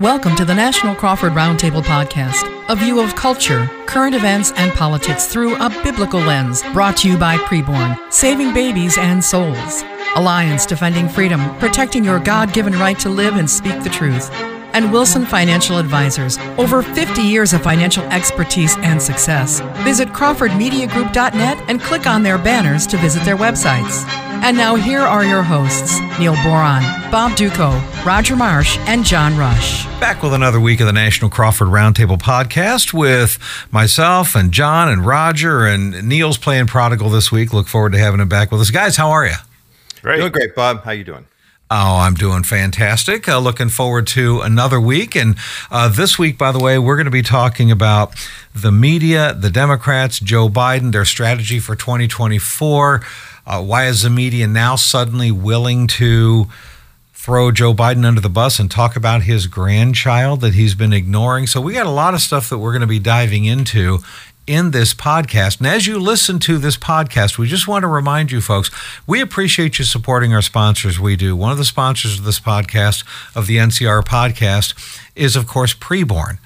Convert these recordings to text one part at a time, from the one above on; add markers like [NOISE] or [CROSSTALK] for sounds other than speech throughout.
Welcome to the National Crawford Roundtable Podcast, a view of culture, current events, and politics through a biblical lens, brought to you by Preborn, saving babies and souls. Alliance defending freedom, protecting your God given right to live and speak the truth. And Wilson Financial Advisors, over 50 years of financial expertise and success. Visit CrawfordMediaGroup.net and click on their banners to visit their websites. And now here are your hosts, Neil Boron, Bob Dutko, Roger Marsh, and John Rush. Back with another week of the National Crawford Roundtable podcast with myself and John and Roger and Neil's playing prodigal this week. Look forward to having him back with us. Guys, how are you? Great. Doing great, Bob. How are you doing? Oh, I'm doing fantastic. Uh, looking forward to another week. And uh, this week, by the way, we're going to be talking about the media, the Democrats, Joe Biden, their strategy for 2024. Uh, why is the media now suddenly willing to throw Joe Biden under the bus and talk about his grandchild that he's been ignoring? So, we got a lot of stuff that we're going to be diving into in this podcast. And as you listen to this podcast, we just want to remind you folks, we appreciate you supporting our sponsors. We do. One of the sponsors of this podcast, of the NCR podcast, is of course Preborn.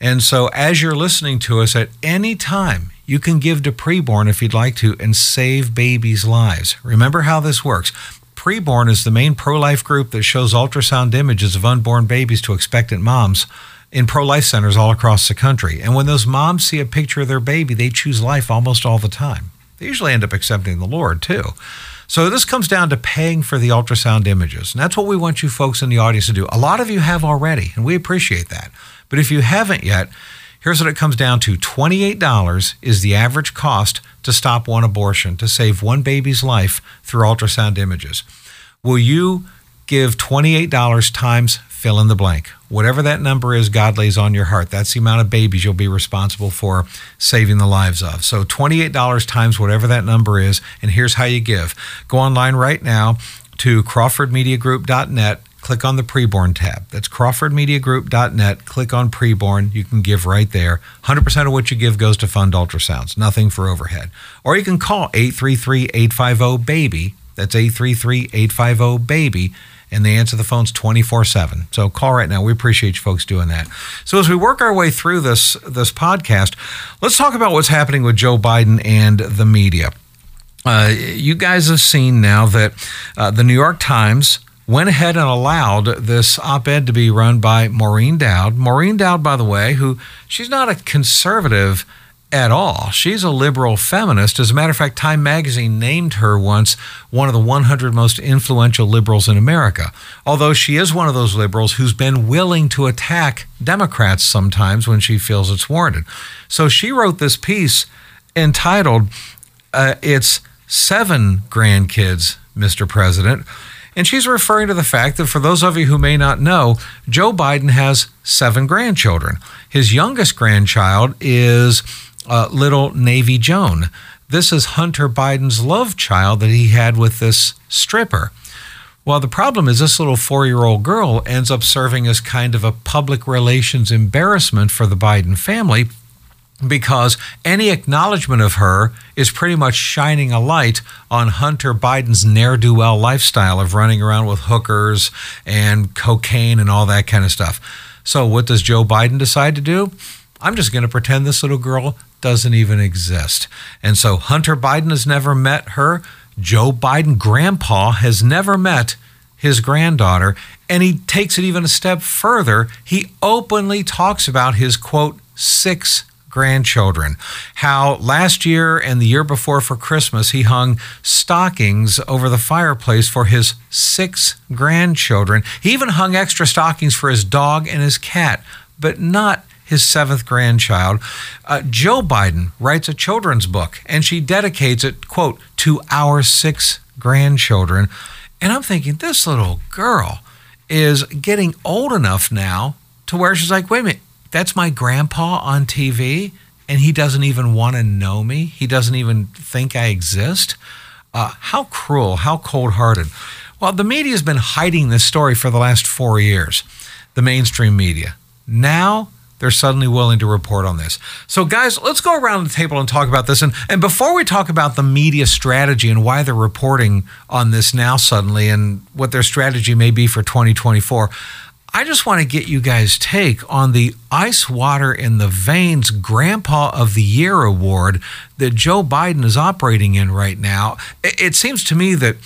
And so as you're listening to us at any time, you can give to Preborn if you'd like to and save babies' lives. Remember how this works. Preborn is the main pro life group that shows ultrasound images of unborn babies to expectant moms in pro life centers all across the country. And when those moms see a picture of their baby, they choose life almost all the time. They usually end up accepting the Lord too. So this comes down to paying for the ultrasound images. And that's what we want you folks in the audience to do. A lot of you have already, and we appreciate that. But if you haven't yet, Here's what it comes down to $28 is the average cost to stop one abortion, to save one baby's life through ultrasound images. Will you give $28 times fill in the blank? Whatever that number is, God lays on your heart. That's the amount of babies you'll be responsible for saving the lives of. So $28 times whatever that number is, and here's how you give. Go online right now to crawfordmediagroup.net click on the preborn tab. That's crawfordmediagroup.net. Click on preborn. You can give right there. 100% of what you give goes to fund ultrasounds, nothing for overhead. Or you can call 833 850 BABY. That's 833 850 BABY. And they answer the phones 24 7. So call right now. We appreciate you folks doing that. So as we work our way through this, this podcast, let's talk about what's happening with Joe Biden and the media. Uh, you guys have seen now that uh, the New York Times went ahead and allowed this op ed to be run by Maureen Dowd. Maureen Dowd, by the way, who she's not a conservative at all. She's a liberal feminist. As a matter of fact, Time magazine named her once one of the 100 most influential liberals in America. Although she is one of those liberals who's been willing to attack Democrats sometimes when she feels it's warranted. So she wrote this piece entitled, uh, It's Seven Grandkids, Mr. President. And she's referring to the fact that for those of you who may not know, Joe Biden has seven grandchildren. His youngest grandchild is uh, little Navy Joan. This is Hunter Biden's love child that he had with this stripper. Well, the problem is this little four year old girl ends up serving as kind of a public relations embarrassment for the Biden family because any acknowledgement of her is pretty much shining a light on Hunter Biden's ne'er do well lifestyle of running around with hookers and cocaine and all that kind of stuff. So, what does Joe Biden decide to do? I'm just going to pretend this little girl doesn't even exist. And so, Hunter Biden has never met her. Joe Biden, grandpa, has never met his granddaughter. And he takes it even a step further. He openly talks about his quote, six grandchildren. How last year and the year before for Christmas, he hung stockings over the fireplace for his six grandchildren. He even hung extra stockings for his dog and his cat, but not his seventh grandchild. Uh, Joe Biden writes a children's book, and she dedicates it, quote, to our six grandchildren. And I'm thinking, this little girl is getting old enough now to where she's like, wait a minute, that's my grandpa on TV and he doesn't even want to know me. He doesn't even think I exist. Uh, how cruel, how cold hearted. Well, the media has been hiding this story for the last four years, the mainstream media. Now they're suddenly willing to report on this. So, guys, let's go around the table and talk about this. And, and before we talk about the media strategy and why they're reporting on this now suddenly and what their strategy may be for 2024, I just want to get you guys' take on the Ice Water in the Veins Grandpa of the Year award that Joe Biden is operating in right now. It seems to me that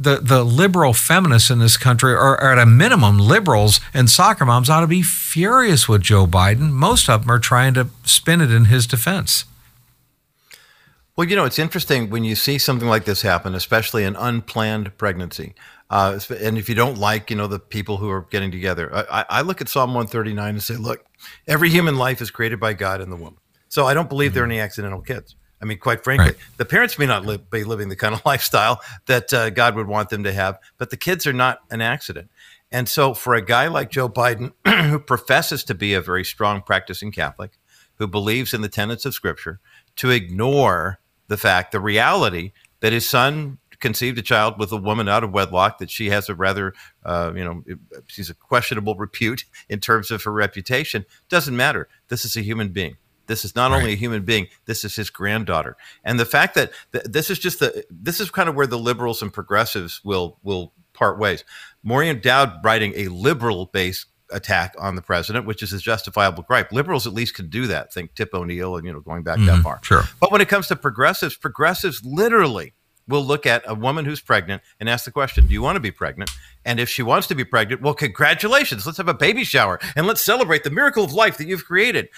the, the liberal feminists in this country, are, or, at a minimum, liberals and soccer moms ought to be furious with Joe Biden. Most of them are trying to spin it in his defense. Well, you know, it's interesting when you see something like this happen, especially an unplanned pregnancy. Uh, and if you don't like, you know, the people who are getting together, I, I, look at Psalm 139 and say, look, every human life is created by God in the womb. So I don't believe mm-hmm. there are any accidental kids. I mean, quite frankly, right. the parents may not live, be living the kind of [LAUGHS] lifestyle that uh, God would want them to have, but the kids are not an accident. And so, for a guy like Joe Biden, [CLEARS THROAT] who professes to be a very strong practicing Catholic, who believes in the tenets of Scripture, to ignore the fact, the reality that his son conceived a child with a woman out of wedlock, that she has a rather, uh, you know, she's a questionable repute [LAUGHS] in terms of her reputation, doesn't matter. This is a human being. This is not right. only a human being, this is his granddaughter. And the fact that th- this is just the, this is kind of where the liberals and progressives will, will part ways. Maureen Dowd writing a liberal based attack on the president, which is a justifiable gripe. Liberals at least can do that. Think Tip O'Neill and you know going back mm-hmm, that far. Sure. But when it comes to progressives, progressives literally will look at a woman who's pregnant and ask the question, "Do you want to be pregnant?" And if she wants to be pregnant, well, congratulations. Let's have a baby shower and let's celebrate the miracle of life that you've created.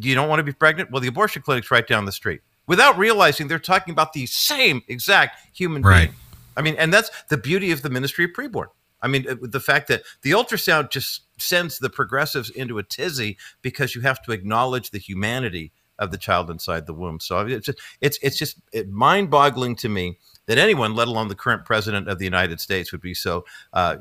You don't want to be pregnant? Well, the abortion clinic's right down the street. Without realizing they're talking about the same exact human right. being. I mean, and that's the beauty of the ministry of preborn. I mean, the fact that the ultrasound just sends the progressives into a tizzy because you have to acknowledge the humanity of the child inside the womb. So it's just, it's it's just mind-boggling to me that anyone, let alone the current president of the United States, would be so uh,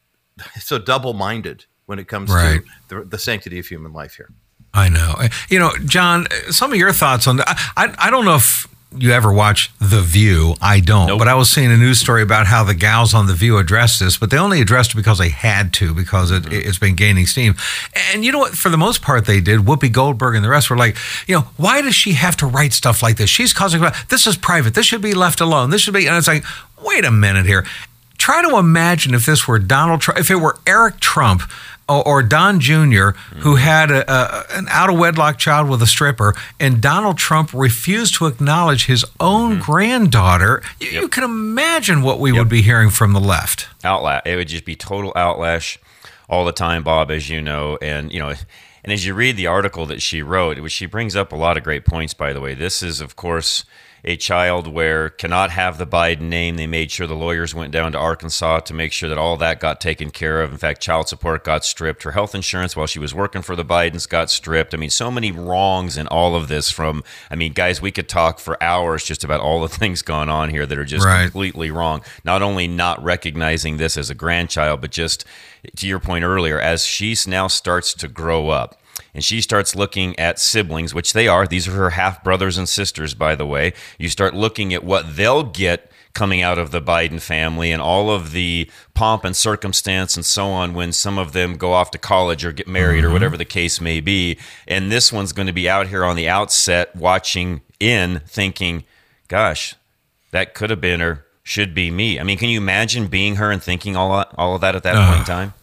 [LAUGHS] so double-minded when it comes right. to the, the sanctity of human life here. I know. You know, John, some of your thoughts on that. I, I don't know if you ever watch The View. I don't. Nope. But I was seeing a news story about how the gals on The View addressed this, but they only addressed it because they had to, because it, mm-hmm. it's been gaining steam. And you know what? For the most part, they did. Whoopi Goldberg and the rest were like, you know, why does she have to write stuff like this? She's causing, this is private. This should be left alone. This should be, and it's like, wait a minute here. Try to imagine if this were Donald Trump, if it were Eric Trump or Don Jr., who had a, a, an out of wedlock child with a stripper, and Donald Trump refused to acknowledge his own mm-hmm. granddaughter, you, yep. you, can imagine what we yep. would be hearing from the left. Outlash. It would just be total outlash all the time, Bob, as you know. And, you know, and as you read the article that she wrote, which she brings up a lot of great points, by the way. This is, of course, a child where cannot have the Biden name. They made sure the lawyers went down to Arkansas to make sure that all that got taken care of. In fact, child support got stripped. Her health insurance while she was working for the Bidens got stripped. I mean, so many wrongs in all of this from, I mean, guys, we could talk for hours just about all the [LAUGHS] things going on here that are just right. completely wrong. Not only not recognizing this as a grandchild, but just to your point earlier, as she now starts to grow up and she starts looking at siblings, which they are. These are her half brothers and sisters, by the way. You start looking at what they'll get coming out of the Biden family and all of the pomp and circumstance and so on when some of them go off to college or get married mm-hmm. or whatever the case may be. And this one's going to be out here on the outset watching in thinking, gosh, that could have been or should be me. I mean, can you imagine being her and thinking all, all of that at that uh, point in time?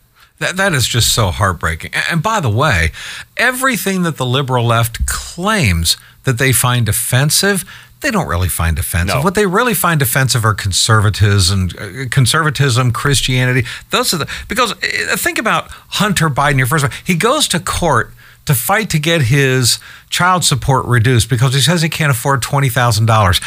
That, that is just so heartbreaking. And by the way, everything that the liberal left claims that they find offensive, they don't really find offensive. No. What they really find offensive are conservatism, uh, conservatism, Christianity. Those are the because uh, think about Hunter Biden. Your first, he goes to court to fight to get his child support reduced because he says he can't afford twenty thousand dollars.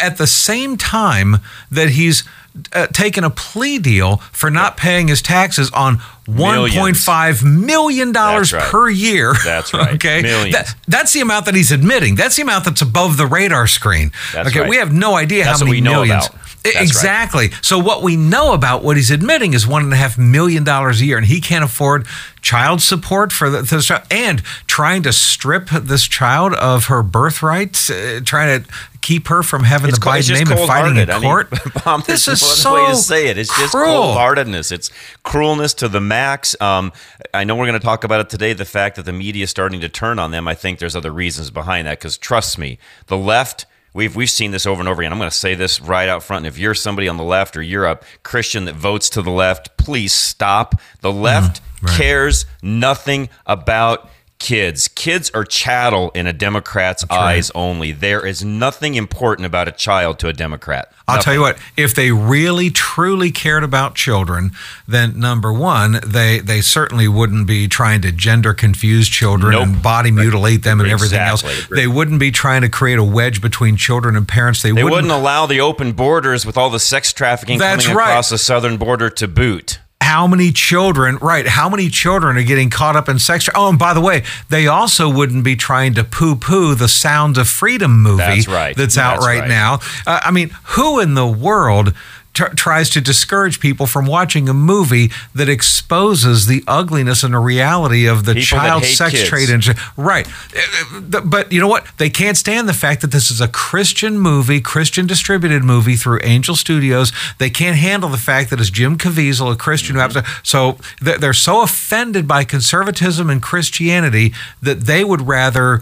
At the same time that he's uh, taken a plea deal for not paying his taxes on $1.5 million right. per year. That's [LAUGHS] right. Okay. That, that's the amount that he's admitting. That's the amount that's above the radar screen. That's okay. Right. We have no idea that's how many millions. Exactly. Right. So what we know about what he's admitting is one and a half million dollars a year, and he can't afford child support for the, this child, and trying to strip this child of her birthright, uh, trying to keep her from having it's the Biden name and fighting in court. I mean, [LAUGHS] this is so way to say it. It's just cold heartedness. It's cruelness to the max. Um, I know we're going to talk about it today. The fact that the media is starting to turn on them. I think there's other reasons behind that. Because trust me, the left We've we've seen this over and over again. I'm going to say this right out front. And if you're somebody on the left or you're a Christian that votes to the left, please stop. The left Mm-hmm. right. cares nothing about kids. Kids are chattel in a Democrat's eyes only. There is nothing important about a child to a Democrat. I'll Nothing. tell you what, if they really truly cared about children, then number one, they they certainly wouldn't be trying to gender confuse children Nope. and body mutilate them and everything Exactly. else. They wouldn't be trying to create a wedge between children and parents. They, They wouldn't, wouldn't allow the open borders with all the sex trafficking That's coming right. across the southern border to boot. How many children, right? How many children are getting caught up in sex? tra- Oh, and by the way, they also wouldn't be trying to poo poo the Sound of Freedom movie That's right. that's out That's right, right. now. Uh, I mean, who in the world? Tr- tries to discourage people from watching a movie that exposes the ugliness and the reality of the People child sex kids. trade industry. Right. Uh, uh, But you know what? They can't stand the fact that this is a Christian movie, Christian distributed movie through Angel Studios. They can't handle the fact that it's Jim Caviezel, a Christian who happens to. So they're so offended by conservatism and Christianity that they would rather.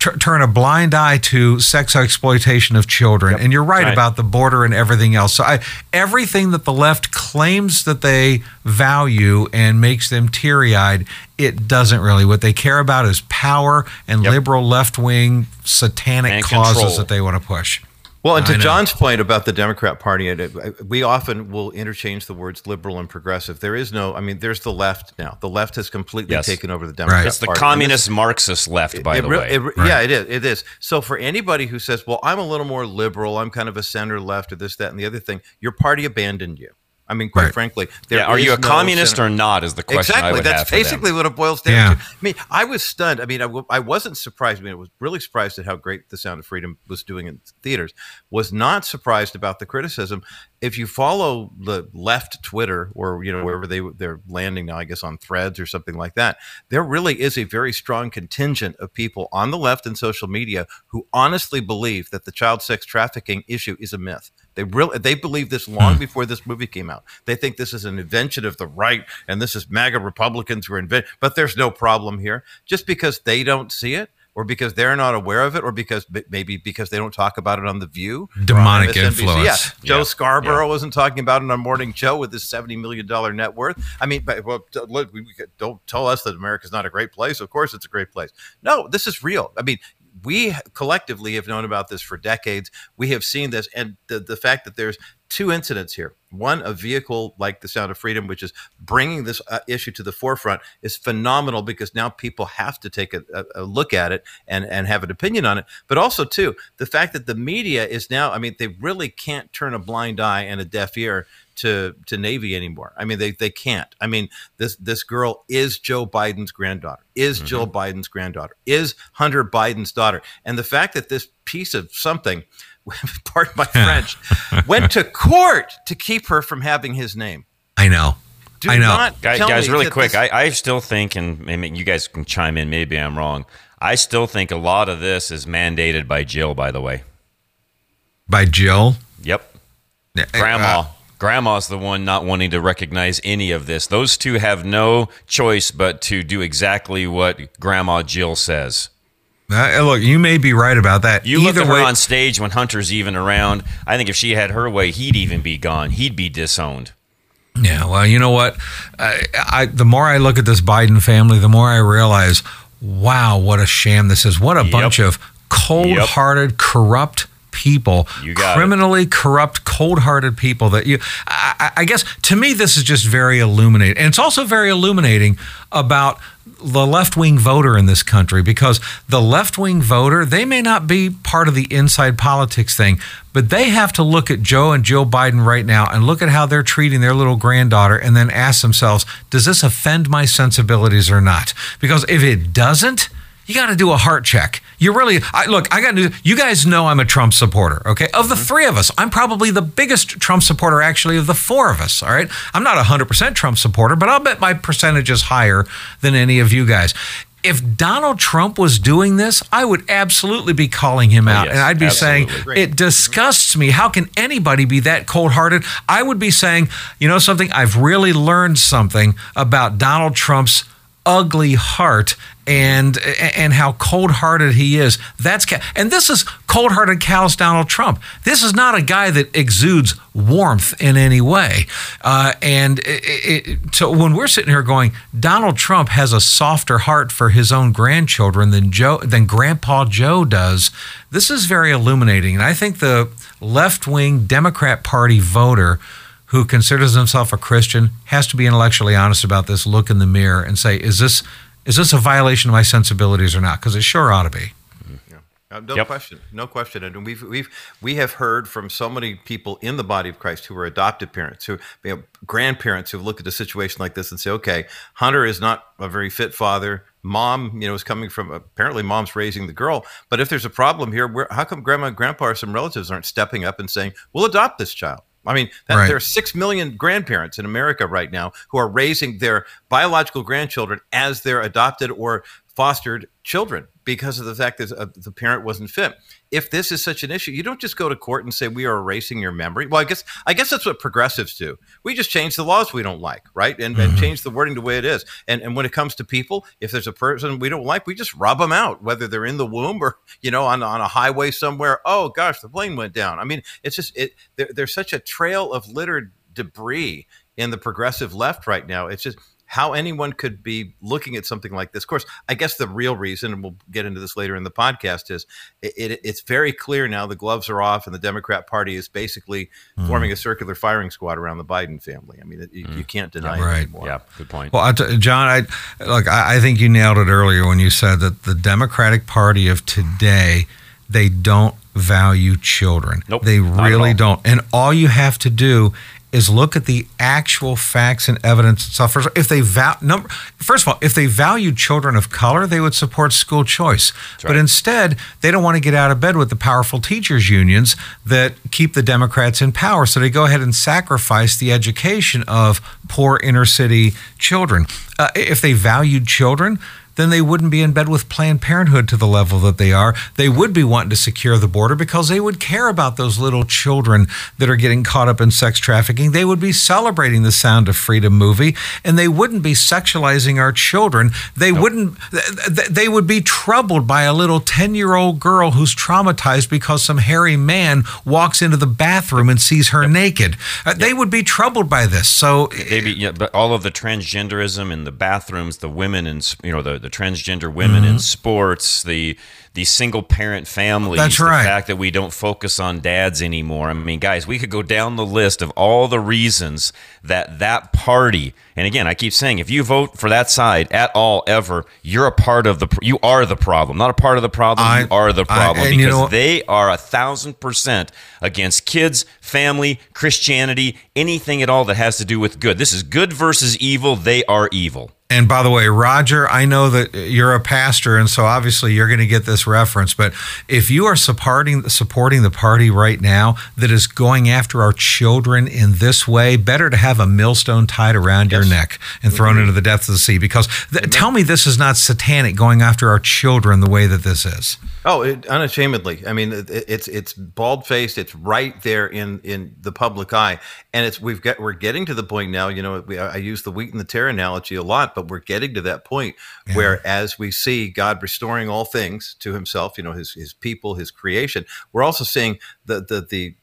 Tur- Turn a blind eye to sex exploitation of children, and you're right, Right. about the border and everything else. So, I, everything that the left claims that they value and makes them teary eyed, it doesn't really. What they care about is power and Yep. liberal left wing satanic And causes control. that they want to push. Well, and to. John's point about the Democrat Party, we often will interchange the words liberal and progressive. There is no, I mean, there's the left now. The left has completely Yes. taken over the Democrat It's the Party. Communist Marxist left, by it the re- way. it re- Yeah, it is. It is. So for anybody who says, "Well, I'm a little more liberal. I'm kind of a center left, or this, that, and the other thing," your party abandoned you. I mean, quite Right. frankly, there yeah, are you a no communist center- or not? Is the question I Exactly. would That's have for them. basically what it boils down Yeah. to. I mean, I was stunned. I mean, I, w- I wasn't surprised. I mean, I was really surprised at how great The Sound of Freedom was doing in theaters. Was not surprised about the criticism. If you follow the left Twitter or you know wherever they they're landing now, I guess on Threads or something like that, there really is a very strong contingent of people on the left and social media who honestly believe that the child sex trafficking issue is a myth. They really they believe this long hmm. before this movie came out. They think this is an invention of the right and this is MAGA Republicans who are invent. But there's no problem here. Just because they don't see it, or because they're not aware of it, or because maybe because they don't talk about it on the View, Demonic influence. Yeah, Joe Scarborough Yeah. wasn't talking about it on Morning Joe with his seventy million dollar net worth. I mean, but, well, look, we, we don't tell us that America's not a great place. Of course, it's a great place. No, this is real. I mean, we collectively have known about this for decades. We have seen this, and the the fact that there's two incidents here. One, a vehicle like the Sound of Freedom, which is bringing this uh, issue to the forefront, is phenomenal because now people have to take a, a, a look at it and, and have an opinion on it. But also, too, the fact that the media is now, I mean, they really can't turn a blind eye and a deaf ear to, to Navy anymore. I mean, they, they can't. I mean, this, this girl is Joe Biden's granddaughter, is Jill Biden's granddaughter, is Hunter Biden's daughter. And the fact that this piece of something, [LAUGHS] pardon my [LAUGHS] French, went to court to keep her from having his name. I know. Do I know. Guys, guys really quick, this- I, I still think, and maybe you guys can chime in, maybe I'm wrong. I still think a lot of this is mandated by Jill, by the way. By Jill. Yep. Uh, Grandma. Grandma's the one not wanting to recognize any of this. Those two have no choice but to do exactly what Grandma Jill says. uh, look, you may be right about that. You look Either at her on stage when Hunter's even around. I think if she had her way, he'd even be gone. He'd be disowned. Yeah, well, you know what? I, I the more I look at this Biden family, the more I realize, wow, what a sham this is. What a Yep. bunch of cold-hearted, corrupt people, got it. criminally corrupt, cold-hearted people. That you, I, I- I guess, to me, this is just very illuminating, and it's also very illuminating about the left-wing voter in this country because the left-wing voter they may not be part of the inside politics thing but they have to look at joe and joe biden right now and look at how they're treating their little granddaughter and then ask themselves does this offend my sensibilities or not because if it doesn't you got to do a heart check. You really, I, look, I got to, you guys know I'm a Trump supporter, okay? Of the mm-hmm. three of us, I'm probably the biggest Trump supporter actually of the four of us, all right? I'm not 100% Trump supporter, but I'll bet my percentage is higher than any of you guys. If Donald Trump was doing this, I would absolutely be calling him oh, out. yes, and I'd be absolutely. saying, it mm-hmm. disgusts me. How can anybody be that cold hearted? I would be saying, you know something? I've really learned something about Donald Trump's ugly heart and and how cold-hearted he is. That's and this is cold-hearted, callous Donald Trump. This is not a guy that exudes warmth in any way. Uh, and it, it, so when we're sitting here going, Donald Trump has a softer heart for his own grandchildren than Joe than Grandpa Joe does. This is very illuminating, and I think the left-wing Democrat Party voter who considers himself a Christian has to be intellectually honest about this, look in the mirror and say, is this is this a violation of my sensibilities or not? Because it sure ought to be. Uh, no yep. question, no question, and we've we've we have heard from so many people in the body of Christ who are adopted parents, who you know, grandparents who look at a situation like this and say, "Okay, Hunter is not a very fit father. Mom, you know, is coming from apparently mom's raising the girl. But if there's a problem here, where, how come grandma and grandpa or some relatives aren't stepping up and saying, "We'll adopt this child"? I mean, that, right. there are six million grandparents in America right now who are raising their biological grandchildren as their adopted or fostered children because of the fact that uh, the parent wasn't fit. If this is such an issue, you don't just go to court and say we are erasing your memory. Well, I guess I guess that's what progressives do. We just change the laws we don't like, right, and, mm-hmm. and change the wording the way it is. And and when it comes to people, if there's a person we don't like, we just rub them out, whether they're in the womb or you know on on a highway somewhere. Oh gosh, the plane went down. I mean, it's just it. There, there's such a trail of littered debris in the progressive left right now. It's just how anyone could be looking at something like this. Of course, I guess the real reason, and we'll get into this later in the podcast, is it, it, it's very clear now the gloves are off, and the Democrat Party is basically mm. forming a circular firing squad around the Biden family. I mean, it, mm. you, can't deny yeah, right. it anymore. Yeah, good point. Well, John, I look. I, I think you nailed it earlier when you said that the Democratic Party of today they don't value children. Nope, they really don't. And all you have to do is look at the actual facts and evidence itself. If they val- number, first of all, if they valued children of color, they would support school choice. Right. But instead, they don't want to get out of bed with the powerful teachers unions that keep the Democrats in power. So they go ahead and sacrifice the education of poor inner city children. Uh, if they valued children, then they wouldn't be in bed with Planned Parenthood to the level that they are. They would be wanting to secure the border because they would care about those little children that are getting caught up in sex trafficking. They would be celebrating the Sound of Freedom movie, and they wouldn't be sexualizing our children. They nope. wouldn't. They would be troubled by a little ten-year-old girl who's traumatized because some hairy man walks into the bathroom and sees her yep. naked. Uh, yep. They would be troubled by this. So, maybe, yeah, but all of the transgenderism in the bathrooms, the women and you know the, the transgender women mm-hmm. in sports, the the single parent families. That's the fact that we don't focus on dads anymore. I mean, guys, we could go down the list of all the reasons that that party. And again, I keep saying, if you vote for that side at all, ever, you're a part of the. You are the problem, not a part of the problem. I, you are the problem I, because you know, they are a thousand percent against kids, family, Christianity, anything at all that has to do with good. This is good versus evil. They are evil. And by the way, Roger, I know that you're a pastor, and so obviously you're going to get this reference. But if you are supporting supporting the party right now that is going after our children in this way, better to have a millstone tied around yes. your neck and thrown mm-hmm. into the depths of the sea. Because th- tell me this is not satanic going after our children the way that this is. Oh, it, unashamedly. I mean, it, it's it's bald faced. It's right there in in the public eye, and it's we've got we're getting to the point now. You know, we, I use the wheat and the tear analogy a lot, but we're getting to that point yeah. where, as we see God restoring all things to Himself, you know, His His people, His creation, we're also seeing the the the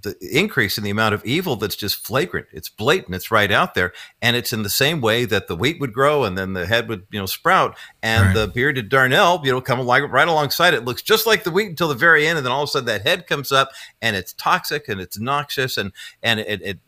the increase in the amount of evil that's just flagrant. It's blatant. It's right out there, and it's in the same way that the wheat would grow and then the head would you know sprout, and right. the bearded darnel you know come along right alongside it. Looks just like the wheat until the very end, and then all of a sudden that head comes up and it's toxic and it's noxious and and it, it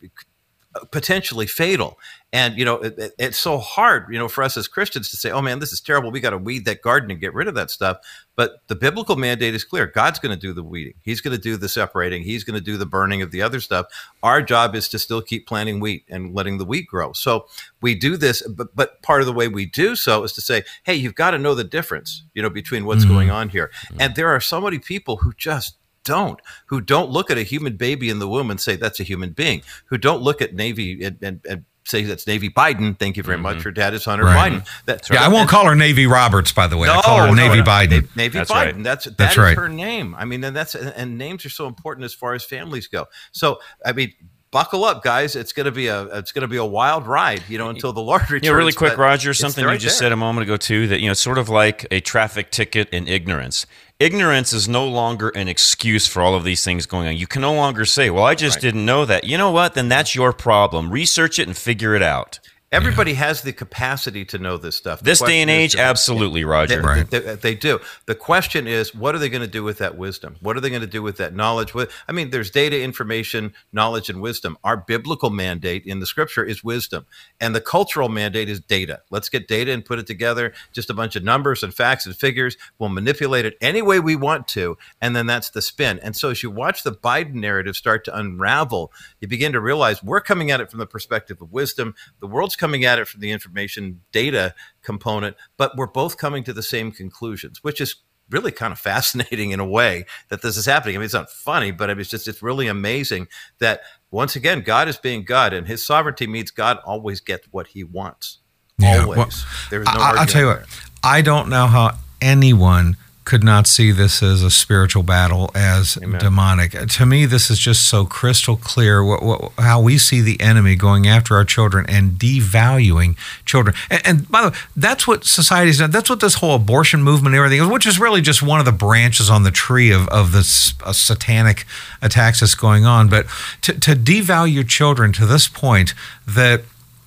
potentially fatal. And you know, it, it, it's so hard, you know, for us as Christians to say, "Oh man, this is terrible. We got to weed that garden and get rid of that stuff." But the biblical mandate is clear. God's going to do the weeding. He's going to do the separating. He's going to do the burning of the other stuff. Our job is to still keep planting wheat and letting the wheat grow. So we do this, but but part of the way we do so is to say, "Hey, you've got to know the difference, you know, between what's mm-hmm. going on here." Mm-hmm. And there are so many people who just don't, who don't look at a human baby in the womb and say that's a human being, who don't look at Navy and, and, and say that's Navy Biden. Thank you very mm-hmm. much. Her dad is Hunter right. Biden. That's yeah, I won't call her Navy Roberts, by the way. No, I call her no, Navy no, Biden. Navy that's Biden. Right. That's that that's right. her name. I mean, and that's and names are so important as far as families go. So I mean, buckle up, guys. It's gonna be a it's gonna be a wild ride, you know, until the Lord [LAUGHS] returns. Yeah, really quick, Roger. Something right you just there. said a moment ago too. That you know, it's sort of like a traffic ticket in ignorance. Ignorance is no longer an excuse for all of these things going on. You can no longer say, "Well, I just didn't know that." You know what? Then that's your problem. Research it and figure it out. Everybody has the capacity to know this stuff. The This day and age, absolutely, They, Roger. Right. they, they do. The question is, what are they going to do with that wisdom? What are they going to do with that knowledge? With I mean, there's data, information, knowledge, and wisdom. Our biblical mandate in the Scripture is wisdom, and the cultural mandate is data. Let's get data and put it together. Just a bunch of numbers and facts and figures. We'll manipulate it any way we want to, and then that's the spin. And so, as you watch the Biden narrative start to unravel, you begin to realize we're coming at it from the perspective of wisdom. The world's coming at it from the information data component, but we're both coming to the same conclusions, which is really kind of [LAUGHS] fascinating in a way that this is happening. I mean, it's not funny, but I mean, it's just it's really amazing that once again, God is being God, and His sovereignty means God always gets what He wants. Yeah, always. well, There's no. I, I'll tell you there. what. I don't know how anyone could not see this as a spiritual battle as demonic. To me, this is just so crystal clear what, what, how we see the enemy going after our children and devaluing children. And, and by the way, that's what society's done. That's what this whole abortion movement and everything is, which is really just one of the branches on the tree of, of this uh, satanic attacks that's going on. But to, to devalue children to this point that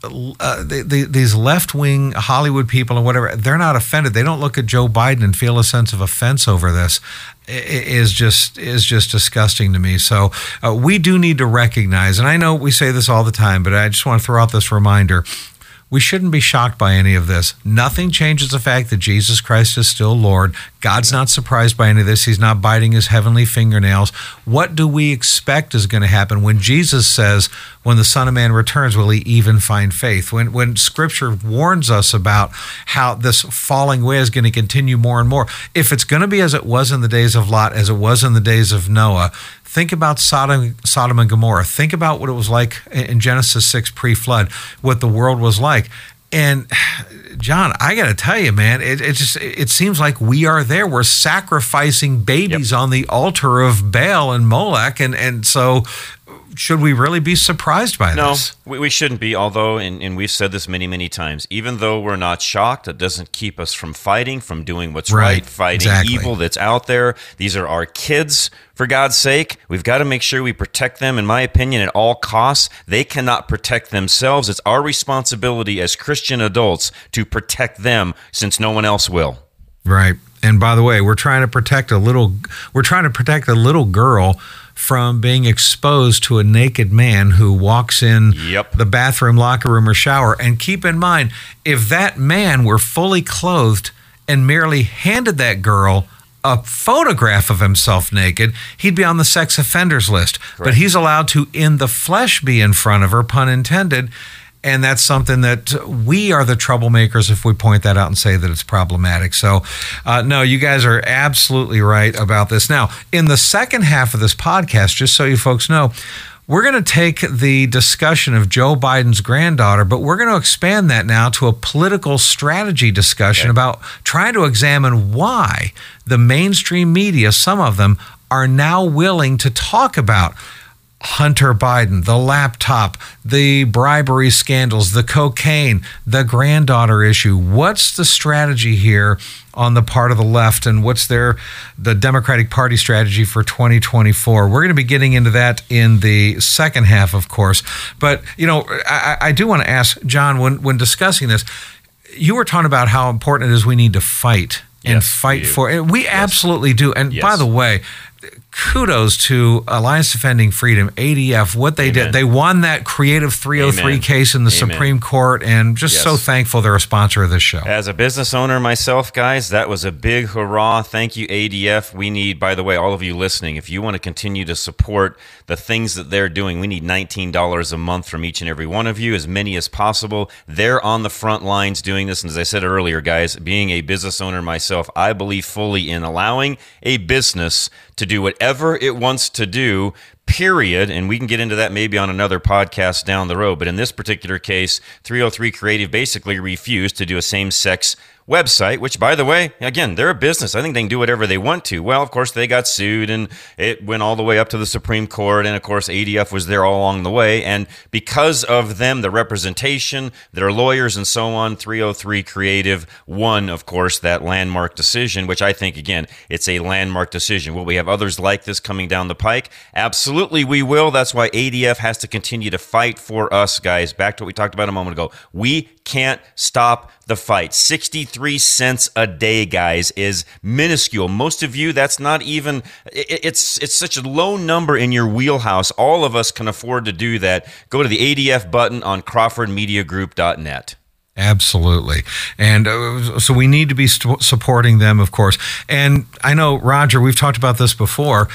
uh, the, the, these left wing Hollywood people and whatever, they're not offended. They don't look at Joe Biden and feel a sense of offense over this. I- Is just is just disgusting to me. So uh, we do need to recognize, and I know we say this all the time, but I just want to throw out this reminder. We shouldn't be shocked by any of this. Nothing changes the fact that Jesus Christ is still Lord. God's not surprised by any of this. He's not biting his heavenly fingernails. What do we expect is going to happen when Jesus says, when the Son of Man returns, will he even find faith? When, when Scripture warns us about how this falling away is going to continue more and more. If it's going to be as it was in the days of Lot, as it was in the days of Noah, Think about Sodom, Sodom and Gomorrah. Think about what it was like in Genesis 6 pre flood, what the world was like. And [SIGHS] John, I got to tell you, man, it, it just it seems like we are there. We're sacrificing babies on the altar of Baal and Molech, and and so should we really be surprised by No, this? we, we shouldn't be. Although, and, and we've said this many, many times, even though we're not shocked, it doesn't keep us from fighting, from doing what's Right, right, fighting exactly. evil that's out there. These are our kids, for God's sake. We've got to make sure we protect them, in my opinion, at all costs. They cannot protect themselves. It's our responsibility as Christian adults to protect them since no one else will. Right. And by the way, we're trying to protect a little we're trying to protect a little girl from being exposed to a naked man who walks in Yep. the bathroom, locker room or shower. And keep in mind, if that man were fully clothed and merely handed that girl a photograph of himself naked, he'd be on the sex offenders list. But he's allowed to in the flesh be in front of her, pun intended. And that's something that we are the troublemakers if we point that out and say that it's problematic. So, uh, no, you guys are absolutely right about this. Now, in the second half of this podcast, just so you folks know, we're going to take the discussion of Joe Biden's granddaughter, but we're going to expand that now to a political strategy discussion about trying to examine why the mainstream media, some of them, are now willing to talk about Hunter Biden, the laptop, the bribery scandals, the cocaine, the granddaughter issue. What's the strategy here on the part of the left and what's their the Democratic Party strategy for 2024? We're going to be getting into that in the second half, of course. But, you know, I, I do want to ask John when when discussing this, you were talking about how important it is we need to fight and Yes, fight for it. We absolutely do. And by the way, kudos to Alliance Defending Freedom, ADF, what they did. They won that Creative 303 Amen. case in the Amen. Supreme Court, and just Yes. so thankful they're a sponsor of this show. As a business owner myself, guys, that was a big hurrah. Thank you, ADF. We need, by the way, all of you listening, if you want to continue to support the things that they're doing, we need $19 a month from each and every one of you, as many as possible. They're on the front lines doing this. And as I said earlier, guys, being a business owner myself, I believe fully in allowing a business to do whatever it wants to do period. And we can get into that maybe on another podcast down the road. But in this particular case 303 creative basically refused to do a same-sex website, which, by the way, again, they're a business. I think they can do whatever they want to. Well, of course, they got sued and it went all the way up to the Supreme Court. And of course, ADF was there all along the way. And because of them, the representation, their lawyers, and so on, 303 Creative won, of course, that landmark decision, which I think, again, it's a landmark decision. Will we have others like this coming down the pike? Absolutely, we will. That's why ADF has to continue to fight for us, guys. Back to what we talked about a moment ago. We can't stop the fight. 63 cents a day, guys, is minuscule. Most of you, that's not even it's it's such a low number in your wheelhouse. All of us can afford to do that. Go to the ADF button on crawfordmediagroup.net. Absolutely. And uh, so we need to be st- supporting them, of course. And I know, Roger, we've talked about this before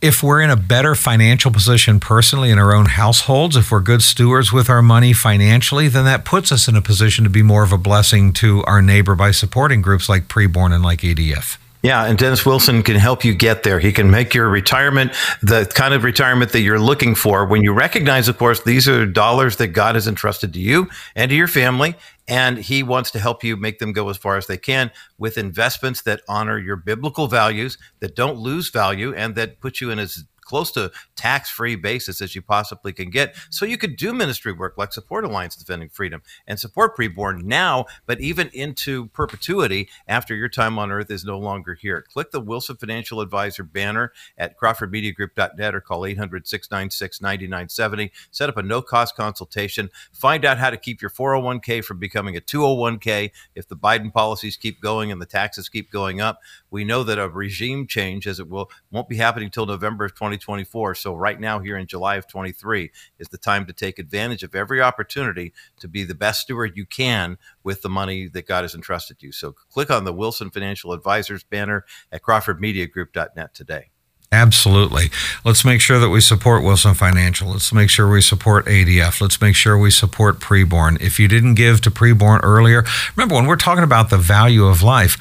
if we're in a better financial position personally in our own households, if we're good stewards with our money financially, then that puts us in a position to be more of a blessing to our neighbor by supporting groups like Preborn and like ADF. Yeah, and Dennis Wilson can help you get there. He can make your retirement the kind of retirement that you're looking for when you recognize, of course, these are dollars that God has entrusted to you and to your family. And he wants to help you make them go as far as they can with investments that honor your biblical values, that don't lose value, and that put you in as close to tax free basis as you possibly can get. So you could do ministry work like support Alliance Defending Freedom and support preborn now, but even into perpetuity after your time on earth is no longer here. Click the Wilson Financial Advisor banner at CrawfordMediaGroup.net or call 800 696 9970. Set up a no cost consultation. Find out how to keep your 401k from becoming a 201k if the Biden policies keep going and the taxes keep going up. We know that a regime change, as it will, won't be happening until November of 2024. So right now, here in July of 23, is the time to take advantage of every opportunity to be the best steward you can with the money that God has entrusted you. So click on the Wilson Financial Advisors banner at CrawfordMediaGroup.net today. Absolutely. Let's make sure that we support Wilson Financial. Let's make sure we support ADF. Let's make sure we support Preborn. If you didn't give to Preborn earlier, remember when we're talking about the value of life,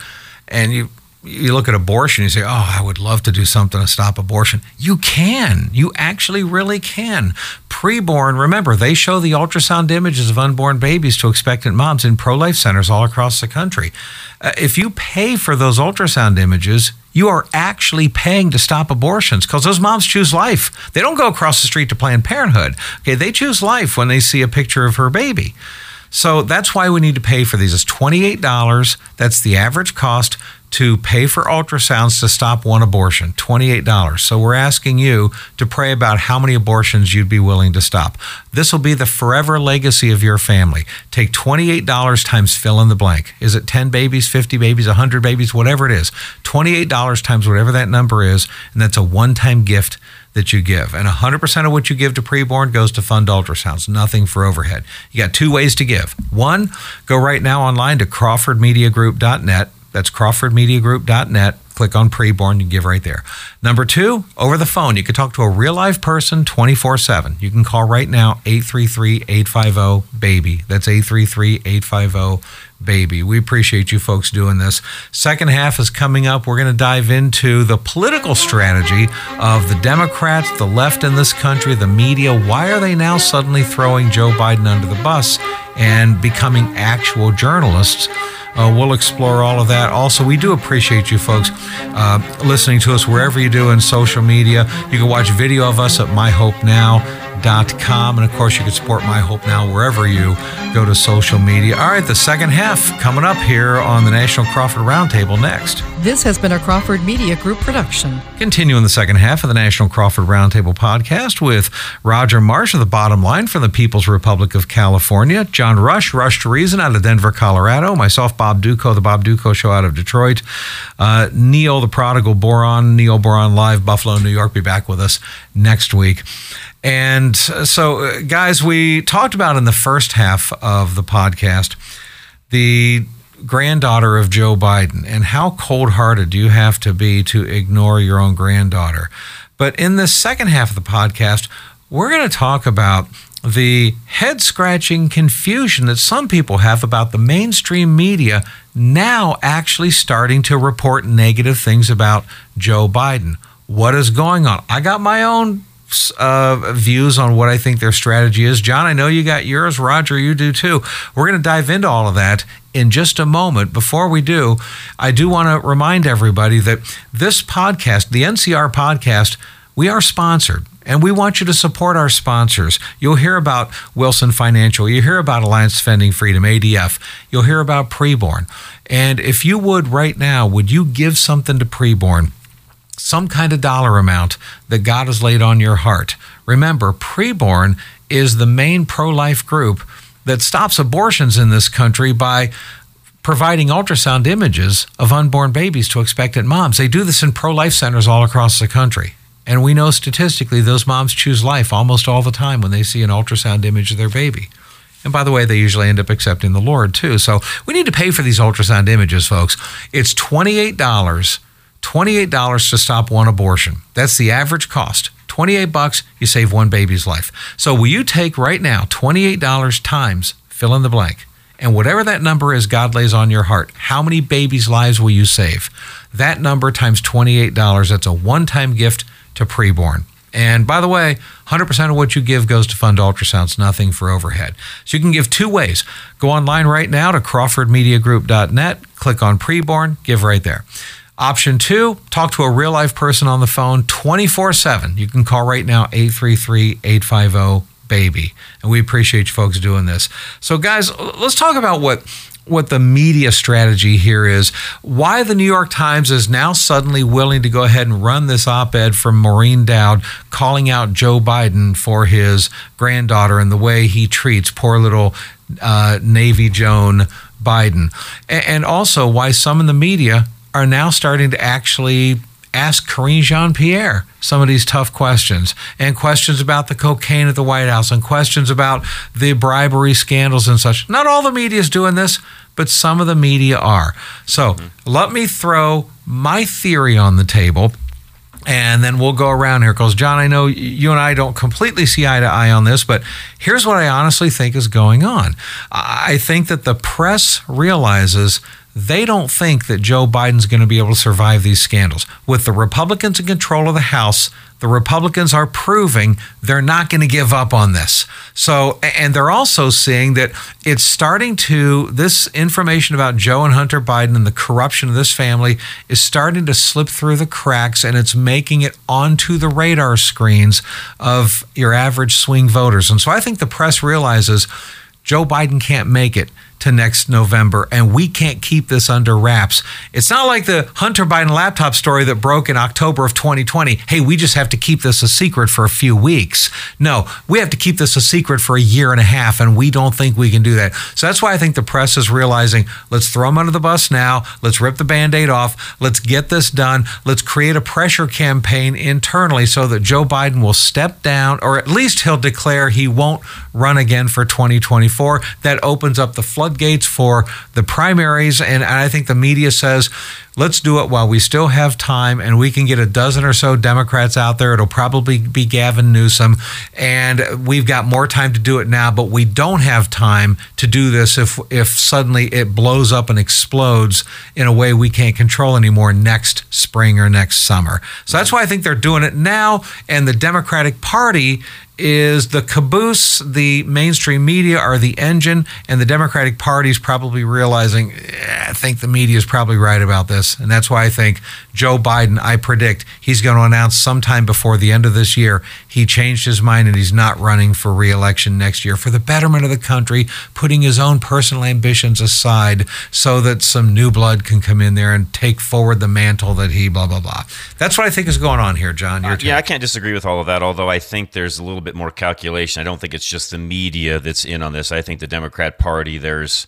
and you you look at abortion, you say, Oh, I would love to do something to stop abortion. You can. You actually really can. Preborn, remember, they show the ultrasound images of unborn babies to expectant moms in pro life centers all across the country. Uh, if you pay for those ultrasound images, you are actually paying to stop abortions because those moms choose life. They don't go across the street to Planned Parenthood. Okay, they choose life when they see a picture of her baby. So that's why we need to pay for these. It's $28. That's the average cost to pay for ultrasounds to stop one abortion, $28. So we're asking you to pray about how many abortions you'd be willing to stop. This will be the forever legacy of your family. Take $28 times fill in the blank. Is it 10 babies, 50 babies, 100 babies, whatever it is? $28 times whatever that number is, and that's a one time gift that you give. And 100% of what you give to preborn goes to fund ultrasounds, nothing for overhead. You got two ways to give. One, go right now online to crawfordmediagroup.net that's crawfordmediagroup.net. Click on preborn, you give right there. Number two, over the phone, you can talk to a real live person 24 7. You can call right now 833 850 BABY. That's 833 850 BABY. We appreciate you folks doing this. Second half is coming up. We're going to dive into the political strategy of the Democrats, the left in this country, the media. Why are they now suddenly throwing Joe Biden under the bus and becoming actual journalists? Uh, we'll explore all of that. Also, we do appreciate you folks uh, listening to us wherever you do in social media. You can watch video of us at myhopenow.com. And of course, you can support My Hope Now wherever you go to social media. All right, the second half coming up here on the National Crawford Roundtable next. This has been a Crawford Media Group production. Continuing the second half of the National Crawford Roundtable podcast with Roger Marsh of the Bottom Line from the People's Republic of California, John Rush, Rush to Reason out of Denver, Colorado, myself, Bob Dutko, the Bob Dutko Show out of Detroit. Uh, Neil, the Prodigal Boron, Neil Boron Live, Buffalo, New York, be back with us next week. And so, uh, guys, we talked about in the first half of the podcast the granddaughter of Joe Biden and how cold hearted you have to be to ignore your own granddaughter. But in the second half of the podcast, we're going to talk about the head scratching confusion that some people have about the mainstream media now actually starting to report negative things about Joe Biden. What is going on? I got my own uh, views on what I think their strategy is. John, I know you got yours. Roger, you do too. We're going to dive into all of that in just a moment. Before we do, I do want to remind everybody that this podcast, the NCR podcast, we are sponsored and we want you to support our sponsors. You'll hear about Wilson Financial, you hear about Alliance Defending Freedom, ADF, you'll hear about Preborn. And if you would right now, would you give something to Preborn? Some kind of dollar amount that God has laid on your heart. Remember, Preborn is the main pro life group that stops abortions in this country by providing ultrasound images of unborn babies to expectant moms. They do this in pro life centers all across the country. And we know statistically those moms choose life almost all the time when they see an ultrasound image of their baby. And by the way, they usually end up accepting the Lord too. So we need to pay for these ultrasound images, folks. It's $28, $28 to stop one abortion. That's the average cost. 28 bucks, you save one baby's life. So will you take right now $28 times fill in the blank? And whatever that number is God lays on your heart, how many babies' lives will you save? That number times $28, that's a one time gift to preborn. And by the way, 100% of what you give goes to fund ultrasounds, nothing for overhead. So you can give two ways. Go online right now to crawfordmediagroup.net, click on preborn, give right there. Option two, talk to a real life person on the phone 24 7. You can call right now 833 850 baby. And we appreciate you folks doing this. So, guys, let's talk about what what the media strategy here is. Why the New York Times is now suddenly willing to go ahead and run this op ed from Maureen Dowd calling out Joe Biden for his granddaughter and the way he treats poor little uh, Navy Joan Biden. And also why some in the media are now starting to actually ask Karine Jean Pierre some of these tough questions and questions about the cocaine at the White House and questions about the bribery scandals and such. Not all the media is doing this, but some of the media are. So mm-hmm. let me throw my theory on the table. And then we'll go around here because, John, I know you and I don't completely see eye to eye on this, but here's what I honestly think is going on. I think that the press realizes they don't think that Joe Biden's going to be able to survive these scandals. With the Republicans in control of the House, the Republicans are proving they're not going to give up on this. So, and they're also seeing that it's starting to, this information about Joe and Hunter Biden and the corruption of this family is starting to slip through the cracks and it's making it onto the radar screens of your average swing voters. And so I think the press realizes Joe Biden can't make it to next November, and we can't keep this under wraps. It's not like the Hunter Biden laptop story that broke in October of 2020. Hey, we just have to keep this a secret for a few weeks. No, we have to keep this a secret for a year and a half, and we don't think we can do that. So that's why I think the press is realizing let's throw them under the bus now. Let's rip the band aid off. Let's get this done. Let's create a pressure campaign internally so that Joe Biden will step down, or at least he'll declare he won't run again for 2024. That opens up the floodgates for the primaries. And I think the media says, let's do it while we still have time and we can get a dozen or so Democrats out there. It'll probably be Gavin Newsom. And we've got more time to do it now, but we don't have time to do this if, if suddenly it blows up and explodes in a way we can't control anymore next spring or next summer. So that's why I think they're doing it now. And the Democratic Party is the caboose, the mainstream media are the engine, and the Democratic Party is probably realizing, eh, I think the media is probably right about this. And that's why I think Joe Biden, I predict he's going to announce sometime before the end of this year, he changed his mind and he's not running for reelection next year for the betterment of the country, putting his own personal ambitions aside so that some new blood can come in there and take forward the mantle that he blah, blah, blah. That's what I think is going on here, John. Uh, yeah, I can't disagree with all of that, although I think there's a little bit more calculation. I don't think it's just the media that's in on this. I think the Democrat Party, there's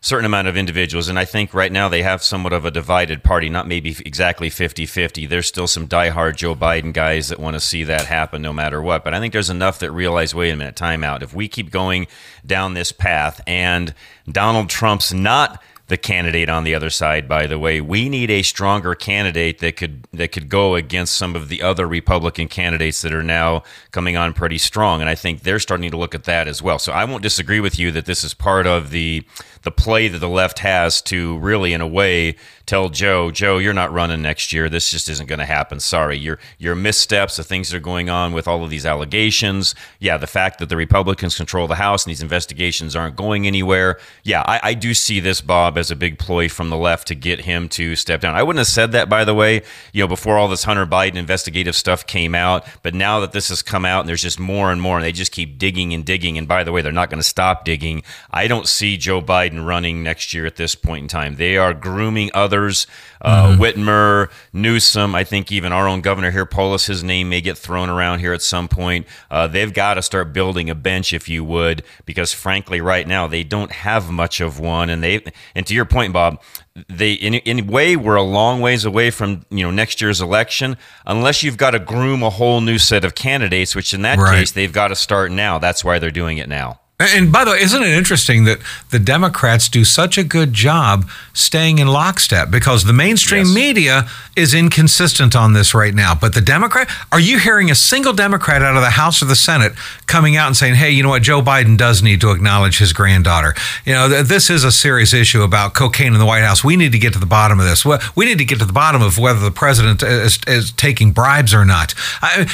certain amount of individuals, and I think right now they have somewhat of a divided party, not maybe exactly 50 50. There's still some diehard Joe Biden guys that want to see that happen no matter what. But I think there's enough that realize wait a minute, time out. If we keep going down this path and Donald Trump's not the candidate on the other side by the way we need a stronger candidate that could that could go against some of the other republican candidates that are now coming on pretty strong and i think they're starting to look at that as well so i won't disagree with you that this is part of the the play that the left has to really in a way tell Joe, Joe, you're not running next year. This just isn't going to happen. Sorry, your your missteps, the things that are going on with all of these allegations. Yeah, the fact that the Republicans control the House and these investigations aren't going anywhere. Yeah, I, I do see this Bob as a big ploy from the left to get him to step down. I wouldn't have said that, by the way, you know, before all this Hunter Biden investigative stuff came out. But now that this has come out and there's just more and more, and they just keep digging and digging. And by the way, they're not going to stop digging. I don't see Joe Biden running next year at this point in time. They are grooming others. Uh, mm-hmm. Whitmer, Newsom, I think even our own governor here, Polis, his name may get thrown around here at some point. Uh, they've got to start building a bench, if you would, because frankly, right now they don't have much of one. And they, and to your point, Bob, they in, in a way we're a long ways away from you know next year's election unless you've got to groom a whole new set of candidates which in that right. case they've got to start now that's why they're doing it now and by the way, isn't it interesting that the Democrats do such a good job staying in lockstep because the mainstream yes. media is inconsistent on this right now. But the Democrat, are you hearing a single Democrat out of the House or the Senate coming out and saying, hey, you know what, Joe Biden does need to acknowledge his granddaughter? You know, this is a serious issue about cocaine in the White House. We need to get to the bottom of this. We need to get to the bottom of whether the president uh, is, is taking bribes or not. I,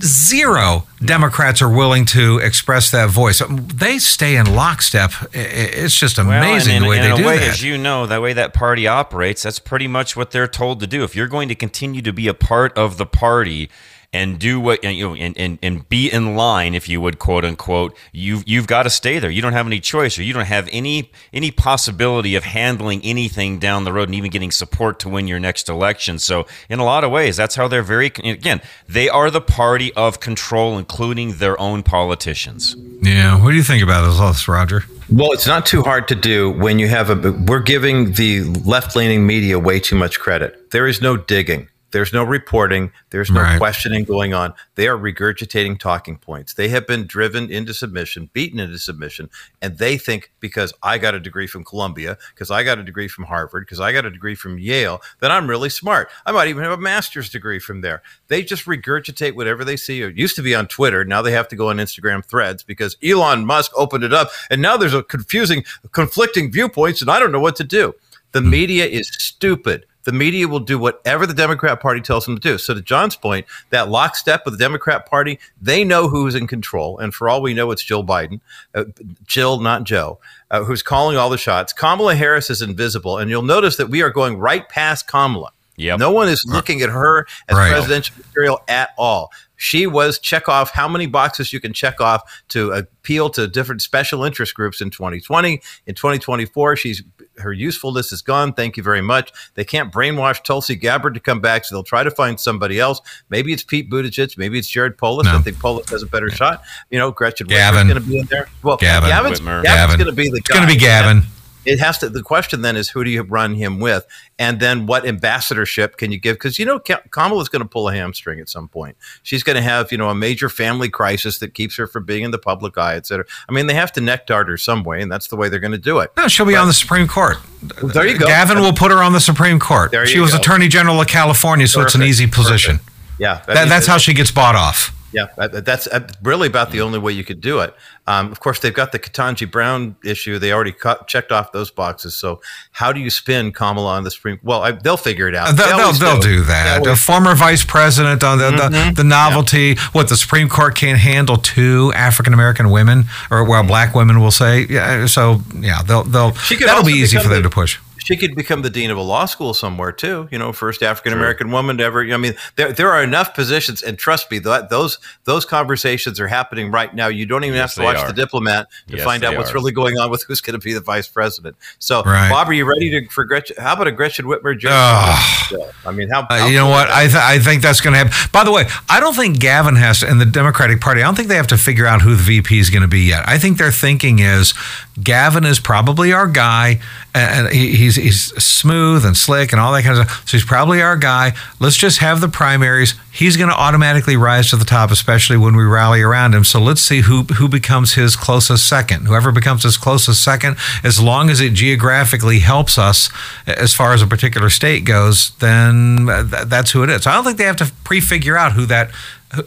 zero Democrats are willing to express that voice. They stay in lockstep. It's just amazing well, in, the way in they do way, that. As you know, the way that party operates, that's pretty much what they're told to do. If you're going to continue to be a part of the party, and do what you know and, and, and be in line if you would quote unquote you've you've got to stay there you don't have any choice or you don't have any any possibility of handling anything down the road and even getting support to win your next election so in a lot of ways that's how they're very again they are the party of control including their own politicians yeah what do you think about this roger well, it's not too hard to do when you have a. We're giving the left leaning media way too much credit. There is no digging. There's no reporting. There's no right. questioning going on. They are regurgitating talking points. They have been driven into submission, beaten into submission, and they think because I got a degree from Columbia, because I got a degree from Harvard, because I got a degree from Yale, that I'm really smart. I might even have a master's degree from there. They just regurgitate whatever they see. It used to be on Twitter. Now they have to go on Instagram threads because Elon Musk opened it up, and now there's a confusing, conflicting viewpoints, and I don't know what to do. The media is stupid the media will do whatever the Democrat Party tells them to do. So, to John's point, that lockstep with the Democrat Party, they know who's in control. And for all we know, it's Jill Biden, uh, Jill, not Joe, uh, who's calling all the shots. Kamala Harris is invisible. And you'll notice that we are going right past Kamala. Yep. No one is looking at her as right. presidential material at all. She was check off how many boxes you can check off to appeal to different special interest groups in 2020. In 2024, she's her usefulness is gone. Thank you very much. They can't brainwash Tulsi Gabbard to come back, so they'll try to find somebody else. Maybe it's Pete Buttigieg. Maybe it's Jared Polis. No. I think Polis has a better shot. You know, Gretchen Gavin going to be in there. Well, Gavin. Gavin's, Gavin's Gavin. going to be the. Guy. It's going to be Gavin it has to. The question then is, who do you run him with, and then what ambassadorship can you give? Because you know, Kamala's going to pull a hamstring at some point. She's going to have you know a major family crisis that keeps her from being in the public eye, et cetera. I mean, they have to neck dart her some way, and that's the way they're going to do it. No, she'll be but, on the Supreme Court. There you go. Gavin will put her on the Supreme Court. There she was go. Attorney General of California, so Perfect. it's an easy position. Perfect. Yeah, that, that's how she gets bought off. Yeah, that's really about the only way you could do it. Um, of course, they've got the Ketanji Brown issue. They already cut, checked off those boxes. So, how do you spin Kamala on the Supreme? Well, I, they'll figure it out. They'll, they'll, they'll do. do that. A former vice president on the, mm-hmm. the, the, novelty. Yeah. What the Supreme Court can't handle two African American women, or well, black women will say. Yeah. So, yeah, they'll they'll that'll be easy for them to push she could become the dean of a law school somewhere too. You know, first African American woman to ever. You know, I mean, there there are enough positions, and trust me, that those those conversations are happening right now. You don't even yes, have to watch are. The Diplomat to yes, find out what's are. really going on with who's going to be the vice president. So, right. Bob, are you ready to for Gretchen? How about a Gretchen Whitmer? Uh, I mean, how, how you know what? I th- I think that's going to happen. By the way, I don't think Gavin has to, and the Democratic Party. I don't think they have to figure out who the VP is going to be yet. I think their thinking is Gavin is probably our guy, and he's he's smooth and slick and all that kind of stuff. So he's probably our guy. Let's just have the primaries. He's going to automatically rise to the top, especially when we rally around him. So let's see who who becomes his closest second. Whoever becomes his closest second, as long as it geographically helps us as far as a particular state goes, then uh, that's who it is. So I don't think they have to prefigure out who that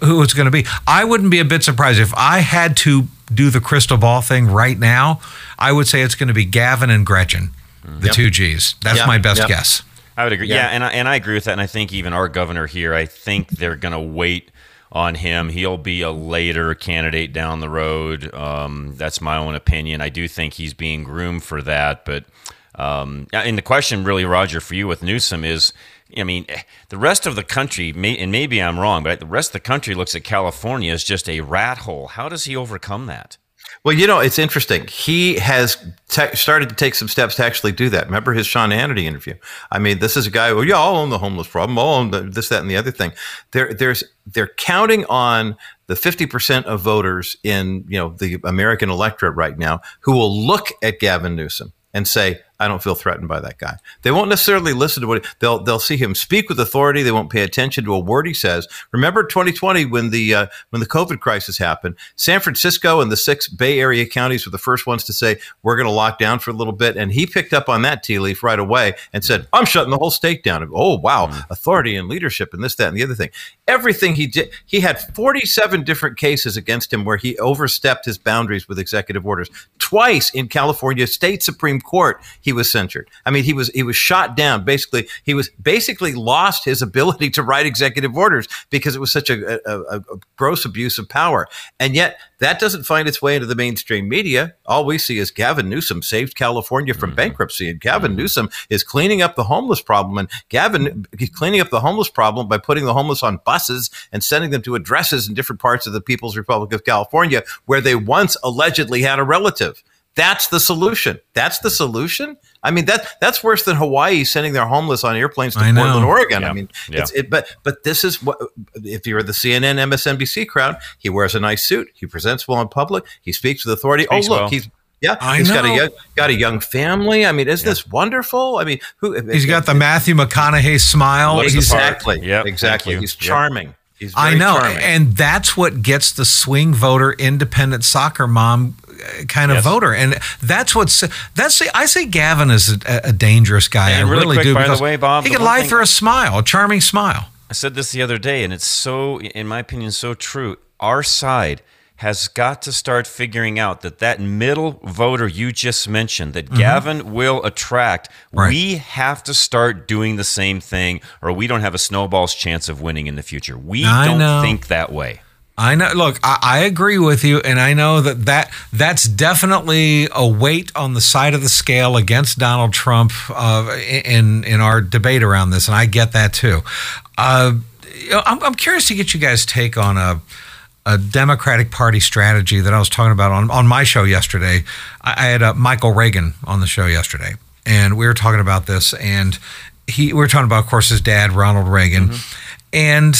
who it's going to be. I wouldn't be a bit surprised if I had to do the crystal ball thing right now. I would say it's going to be Gavin and Gretchen, the yep. two G's. That's yep. my best yep. guess. I would agree. Yeah, yeah and, I, and I agree with that. And I think even our governor here, I think they're going to wait on him. He'll be a later candidate down the road. Um, that's my own opinion. I do think he's being groomed for that. But um, and the question, really, Roger, for you with Newsom is I mean, eh, the rest of the country, may, and maybe I'm wrong, but the rest of the country looks at California as just a rat hole. How does he overcome that? Well, you know, it's interesting. He has te- started to take some steps to actually do that. Remember his Sean Hannity interview? I mean, this is a guy. Well, yeah, I'll own the homeless problem. I'll own the, this, that, and the other thing. There, there's they're counting on the 50% of voters in you know the American electorate right now who will look at Gavin Newsom and say, I don't feel threatened by that guy. They won't necessarily listen to what he, they'll they'll see him speak with authority. They won't pay attention to a word he says. Remember 2020 when the uh, when the COVID crisis happened, San Francisco and the six Bay Area counties were the first ones to say we're going to lock down for a little bit, and he picked up on that tea leaf right away and said, "I'm shutting the whole state down." Oh wow, mm-hmm. authority and leadership and this that and the other thing. Everything he did, he had 47 different cases against him where he overstepped his boundaries with executive orders. Twice in California State Supreme Court. He he was censured. I mean, he was he was shot down. Basically, he was basically lost his [LAUGHS] ability to write executive orders because it was such a, a, a gross abuse of power. And yet, that doesn't find its way into the mainstream media. All we see is Gavin Newsom saved California from mm-hmm. bankruptcy, and Gavin mm-hmm. Newsom is cleaning up the homeless problem. And Gavin he's cleaning up the homeless problem by putting the homeless on buses and sending them to addresses in different parts of the People's Republic of California where they once allegedly had a relative. That's the solution. That's the solution. I mean that that's worse than Hawaii sending their homeless on airplanes to Portland, Oregon. Yeah. I mean, yeah. it, but but this is what if you're the CNN, MSNBC crowd, he wears a nice suit, he presents well in public, he speaks with authority. Oh, speaks oh look, well. he's yeah, I he's know. got a young, got a young family. I mean, isn't yeah. this wonderful? I mean, who? He's got the Matthew McConaughey smile. Exactly. Yeah, exactly. He's charming. He's I know, charming. and that's what gets the swing voter, independent soccer mom kind of yes. voter, and that's what's that's the I say Gavin is a, a dangerous guy. And I really, really quick, do. By the way, Bob, he can lie through a smile, a charming smile. I said this the other day, and it's so, in my opinion, so true. Our side has got to start figuring out that that middle voter you just mentioned that mm-hmm. Gavin will attract right. we have to start doing the same thing or we don't have a snowball's chance of winning in the future we I don't know. think that way I know. Look, I, I, agree with you, and I know that, that that's definitely a weight on the side of the scale against Donald Trump uh, in in our debate around this, and I get that too. Uh, I'm, I'm curious to get you guys' take on a a Democratic Party strategy that I was talking about on, on my show yesterday. I, I had uh, Michael Reagan on the show yesterday, and we were talking about this, and he we were talking about, of course, his dad, Ronald Reagan. Mm-hmm and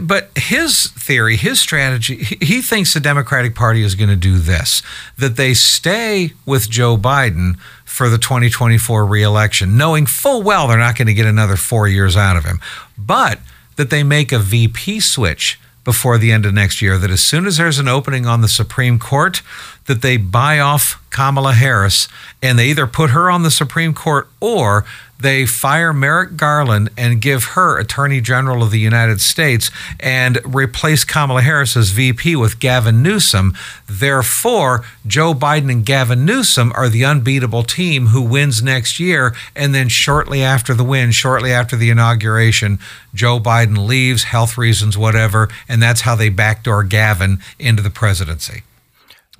but his theory, his strategy, he thinks the Democratic Party is going to do this: that they stay with Joe Biden for the 2024 reelection, knowing full well they're not going to get another four years out of him, but that they make a VP switch before the end of next year. That as soon as there's an opening on the Supreme Court, that they buy off Kamala Harris and they either put her on the Supreme Court or they fire Merrick Garland and give her Attorney General of the United States and replace Kamala Harris as VP with Gavin Newsom. Therefore, Joe Biden and Gavin Newsom are the unbeatable team who wins next year. And then shortly after the win, shortly after the inauguration, Joe Biden leaves, health reasons, whatever. And that's how they backdoor Gavin into the presidency.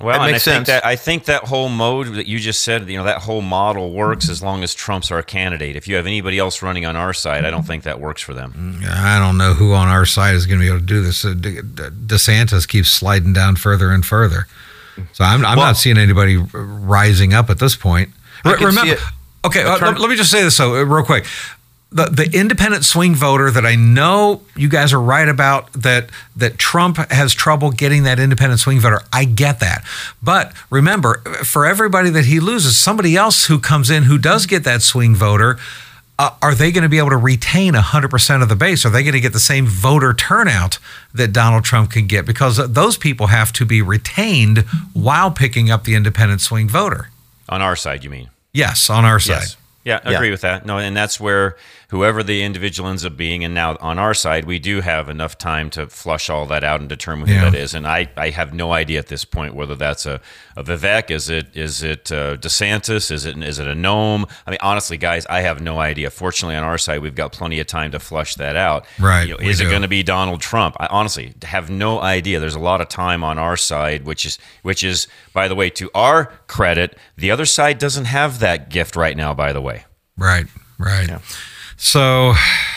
Well, and I sense. think that I think that whole mode that you just said, you know, that whole model works as long as Trump's our candidate. If you have anybody else running on our side, I don't think that works for them. Mm, I don't know who on our side is going to be able to do this. DeSantis keeps sliding down further and further, so I'm, I'm well, not seeing anybody rising up at this point. remember, okay, uh, let, let me just say this so uh, real quick the, the independent swing voter that I know you guys are right about that that Trump has trouble getting that independent swing voter. I get that. But remember, for everybody that he loses, somebody else who comes in who does get that swing voter, uh, are they going to be able to retain 100% of the base? Are they going to get the same voter turnout that Donald Trump can get? Because those people have to be retained while picking up the independent swing voter. On our side, you mean? Yes, on our side. Yes. Yeah, I agree with that. No, and that's where whoever the individual ends up being, and now on our side, we do have enough time to flush all that out and determine who Yeah. that is. And I, I have no idea at this point whether that's a, a Vivek, is it is it uh, DeSantis, is it is it a Noem? I mean, honestly, guys, I have no idea. Fortunately, on our side, we've got plenty of time to flush that out. Right, You know, is it going to be Donald Trump? I honestly have no idea. There's a lot of time on our side, which is which is, by the way, to our credit, the other side doesn't have that gift right now. By the way. Right, right. So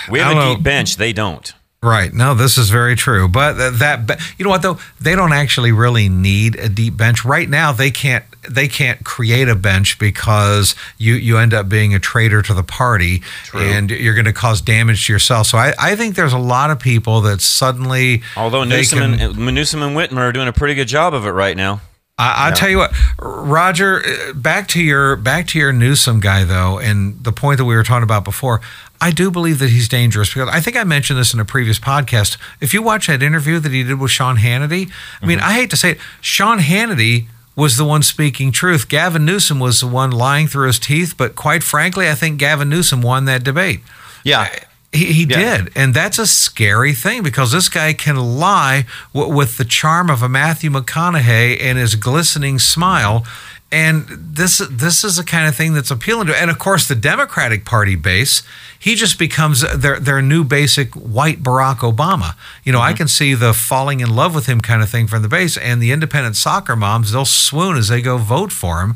We have a know. deep bench. They don't. Right. No, this is very true. But that, you know what though, they don't actually really need a deep bench right now. They can't. They can't create a bench because you you end up being a traitor to the party, and you're going to cause damage to yourself. So I, I think there's a lot of people that suddenly. Although Newsom can- and, uh, Newsom and Whitmer are doing a pretty good job of it right now. I, I'll tell you what, Roger. uh, Back to your back to your Newsom guy though, and the point that we were talking about before. I do believe that he's dangerous because I think I mentioned this in a previous podcast. If you watch that interview that he did with Sean Hannity, I mean, I hate to say it, Sean Hannity was the one speaking truth. Gavin Newsom was the one lying through his teeth. But quite frankly, I think Gavin Newsom won that debate. Yeah. He, he Yeah. did. And that's a scary thing because this guy can lie w- with the charm of a Matthew McConaughey and his glistening smile. And this this is the kind of thing that's appealing to. And of course, the Democratic Party base, he just becomes their their new basic white Barack Obama. You know, I mm-hmm. can see the falling in love with him kind of thing from the base. And the independent soccer moms, they'll swoon as they go vote for him.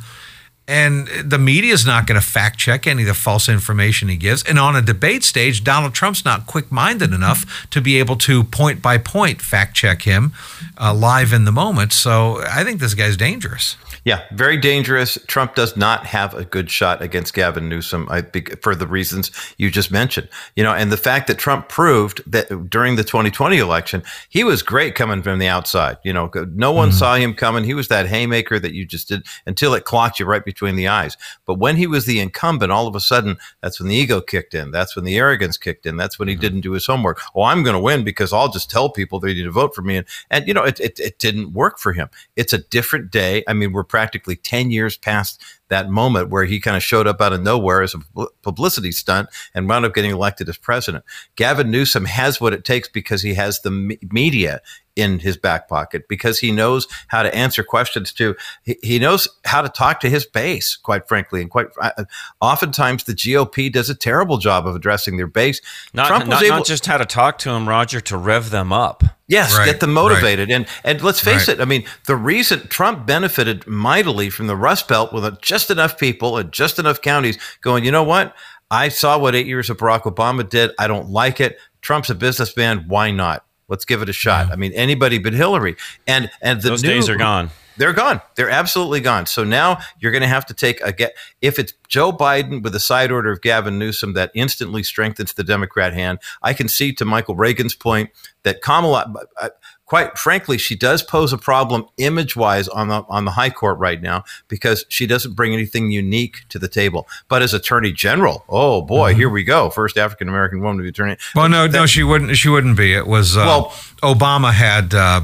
And the media is not going to fact check any of the false information he gives. And on a debate stage, Donald Trump's not quick minded enough to be able to point by point fact check him uh, live in the moment. So I think this guy's dangerous. Yeah, very dangerous. Trump does not have a good shot against Gavin Newsom I for the reasons you just mentioned. You know, and the fact that Trump proved that during the 2020 election, he was great coming from the outside. You know, no one mm-hmm. saw him coming. He was that haymaker that you just did until it clocked you right between the eyes. But when he was the incumbent, all of a sudden, that's when the ego kicked in. That's when the arrogance kicked in. That's when he mm-hmm. didn't do his homework. Oh, I'm going to win because I'll just tell people they need to vote for me. And, and you know, it, it, it didn't work for him. It's a different day. I mean, we're practically 10 years past that moment where he kind of showed up out of nowhere as a publicity stunt and wound up getting elected as president. Gavin Newsom has what it takes because he has the me- media in his back pocket because he knows how to answer questions to he, he knows how to talk to his base quite frankly and quite uh, oftentimes the GOP does a terrible job of addressing their base Not, Trump was not, able not just how to talk to him, Roger, to rev them up. Yes, Right, get them right. motivated. And and let's face Right. it, I mean, the reason Trump benefited mightily from the Rust Belt with just enough people and just enough counties going, you know what? I saw what eight years of Barack Obama did. I don't like it. Trump's a businessman. Why not? Let's give it a shot. I mean, anybody but Hillary. And and the Those new, days are gone. they're gone. They're absolutely gone. So now you're going to have to take a get. If it's Joe Biden with a side order of Gavin Newsom that instantly strengthens the Democrat hand, I can see to Michael Reagan's point that Kamala, uh, quite frankly, she does pose a problem image wise on the on the High Court right now because she doesn't bring anything unique to the table. But as Attorney General, oh boy, here we go, first African American woman to be Attorney. Well, no, no, she wouldn't. She wouldn't be. It was uh, Well- Obama had. Uh,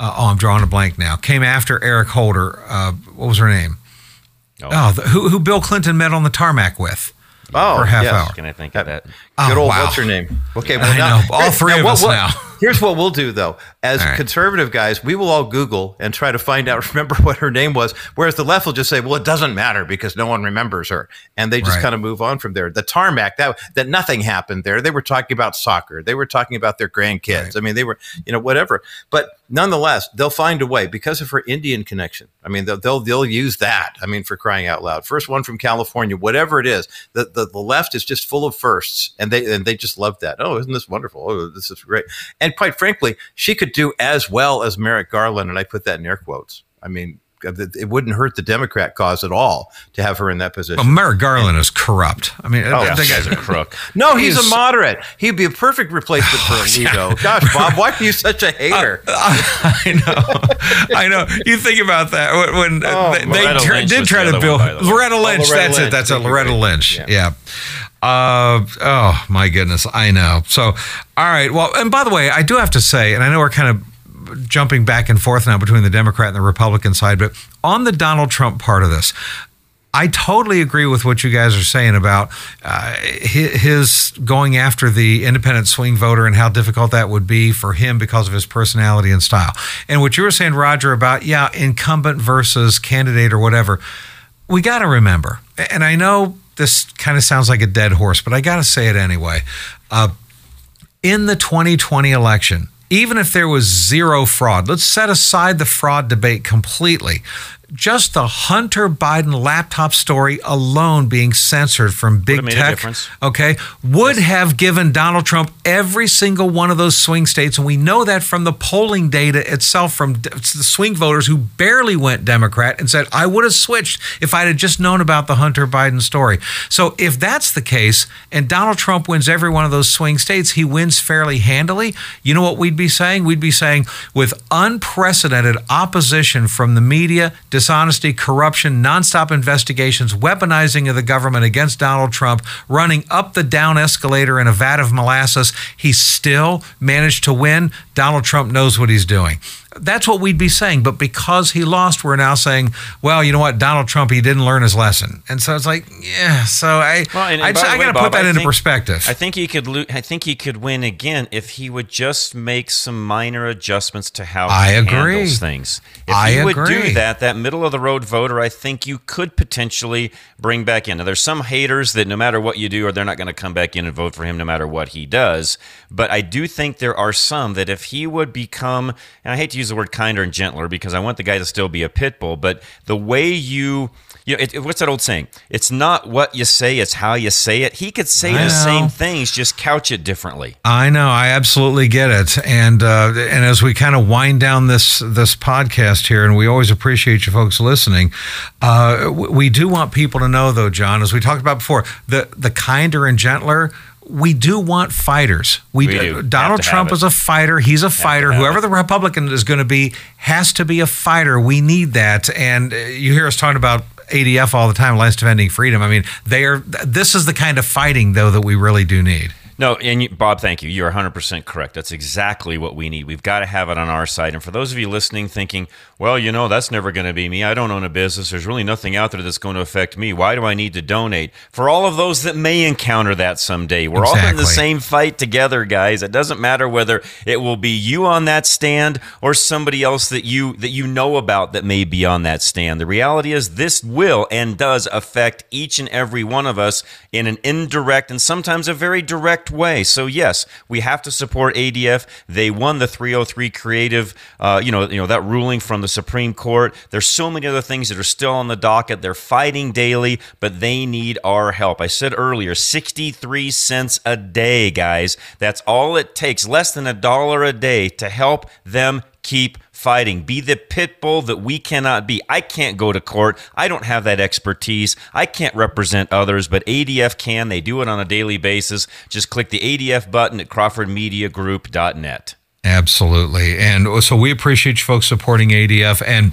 uh, oh, I'm drawing a blank now. Came after Eric Holder. Uh, what was her name? Oh. Oh, the, who who Bill Clinton met on the tarmac with Oh, for a half yes. hour. Can I think of that? Oh, Good Oh, old wow. what's her name? Okay, I now, know. All three of what- us what- now. [LAUGHS] Here's what we'll do though. As right. conservative guys, we will all Google and try to find out, [LAUGHS] remember what her name was. Whereas the left will just say, well, it doesn't matter because no one remembers her. And they just Right. kind of move on from there. The tarmac, that that nothing happened there. They were talking about soccer. They were talking about their grandkids. Right. I mean, they were, you know, whatever. But nonetheless, they'll find a way because of her Indian connection. I mean, they'll they'll, they'll use that. I mean, for crying out loud. First one from California, whatever it is. The, the the left is just full of firsts, and they and they just loved that. Oh, isn't this wonderful? Oh, this is great. And quite frankly, she could do as well as Merrick Garland, and I put that in air quotes. I mean, uh, it wouldn't hurt the Democrat cause at all to have her in that position. Well, Merrick Garland is corrupt. I mean, Oh, the this guy's a [LAUGHS] crook. no, he's, he's- a moderate. He'd be a perfect replacement [LAUGHS] for oh, Alito. Gosh, Bob, why are you such a [LAUGHS] hater? I know, I know. You think about that when, when Oh, they, they Loretta tr- did try the to build one, by the way. Loretta oh, Lynch. Loretta that's Lynch. it. That's a Loretta Lynch. Yeah. Yeah. Uh, oh my goodness, I know. So, all right. Well, and by the way, I do have to say, and I know we're kind of jumping back and forth now between the Democrat and the Republican side, but on the Donald Trump part of this, I totally agree with what you guys are saying about uh, his going after the independent swing voter and how difficult that would be for him because of his personality and style. And what you were saying, Roger, about, yeah, incumbent versus candidate or whatever, we got to remember, and I know this kind of sounds like a dead horse, but I got to say it anyway. Uh, in the 2020 election, even if there was zero fraud, let's set aside the fraud debate completely. Just the Hunter Biden laptop story alone being censored from big have made a tech, okay, would have given Donald Trump every single one of those swing states. And we know that from the polling data itself from the swing voters who barely went Democrat and said, I would have switched if I'd have just known about the Hunter Biden story. So if that's the case and Donald Trump wins every one of those swing states, he wins fairly handily. You know what we'd be saying? We'd be saying with unprecedented opposition from the media, dishonesty, corruption, nonstop investigations, weaponizing of the government against Donald Trump, running up the down escalator in a vat of molasses, he still managed to win. Donald Trump knows what he's doing. That's what we'd be saying. But because he lost, we're now saying, well, you know what? Donald Trump, he didn't learn his lesson. And so it's like, yeah. So I, Well, and- and I, by the I got to put that I into think- perspective. I think he could. Lo- I think he could win again if he would just make some minor adjustments to how he I agree. handles things. If I he would do that, that middle of the road voter, I think you could potentially bring back in. Now, there's some haters that no matter what you do, or they're not going to come back in and vote for him no matter what he does. But I do think there are some that if he would become, and I hate to use the word kinder and gentler because I want the guy to still be a pit bull, but the way you you know, it, it- what's that old saying? It's not what you say, it's how you say it. He could say I the know. same things, just couch it differently. I know, I absolutely get it, and uh, and as we kind of wind down this this podcast here, and we always appreciate you folks listening. Uh, we do want people to know, though, John, as we talked about before, the the kinder and gentler. We do want fighters. We, We do. do. Donald Trump is a fighter. He's a fighter. Whoever it. the Republican is going to be has to be a fighter. We need that. And uh, you hear us talking about ADF all the time, Alliance Defending Freedom. I mean, they are. This is the kind of fighting, though, that we really do need. No, and you, Bob, thank you. You're 100% correct. That's exactly what we need. We've got to have it on our side. And for those of you listening, thinking, well, you know, that's never going to be me. I don't own a business. There's really nothing out there that's going to affect me. Why do I need to donate? For all of those that may encounter that someday, we're all in the same fight together, guys. It doesn't matter whether it will be you on that stand or somebody else that you that you know about that may be on that stand. The reality is this will and does affect each and every one of us in an indirect and sometimes a very direct way. So yes, we have to support ADF. They won the 303 creative uh, you know, you know that ruling from the Supreme Court. There's so many other things that are still on the docket. They're fighting daily, but they need our help. I said earlier, 63 cents a day, guys. That's all it takes, less than a dollar a day to help them keep fighting. Be the pit bull that we cannot be. I can't go to court. I don't have that expertise. I can't represent others, but ADF can. They do it on a daily basis. Just click the ADF button at crawfordmediagroup.net. Absolutely. And uh, so we appreciate you folks supporting ADF and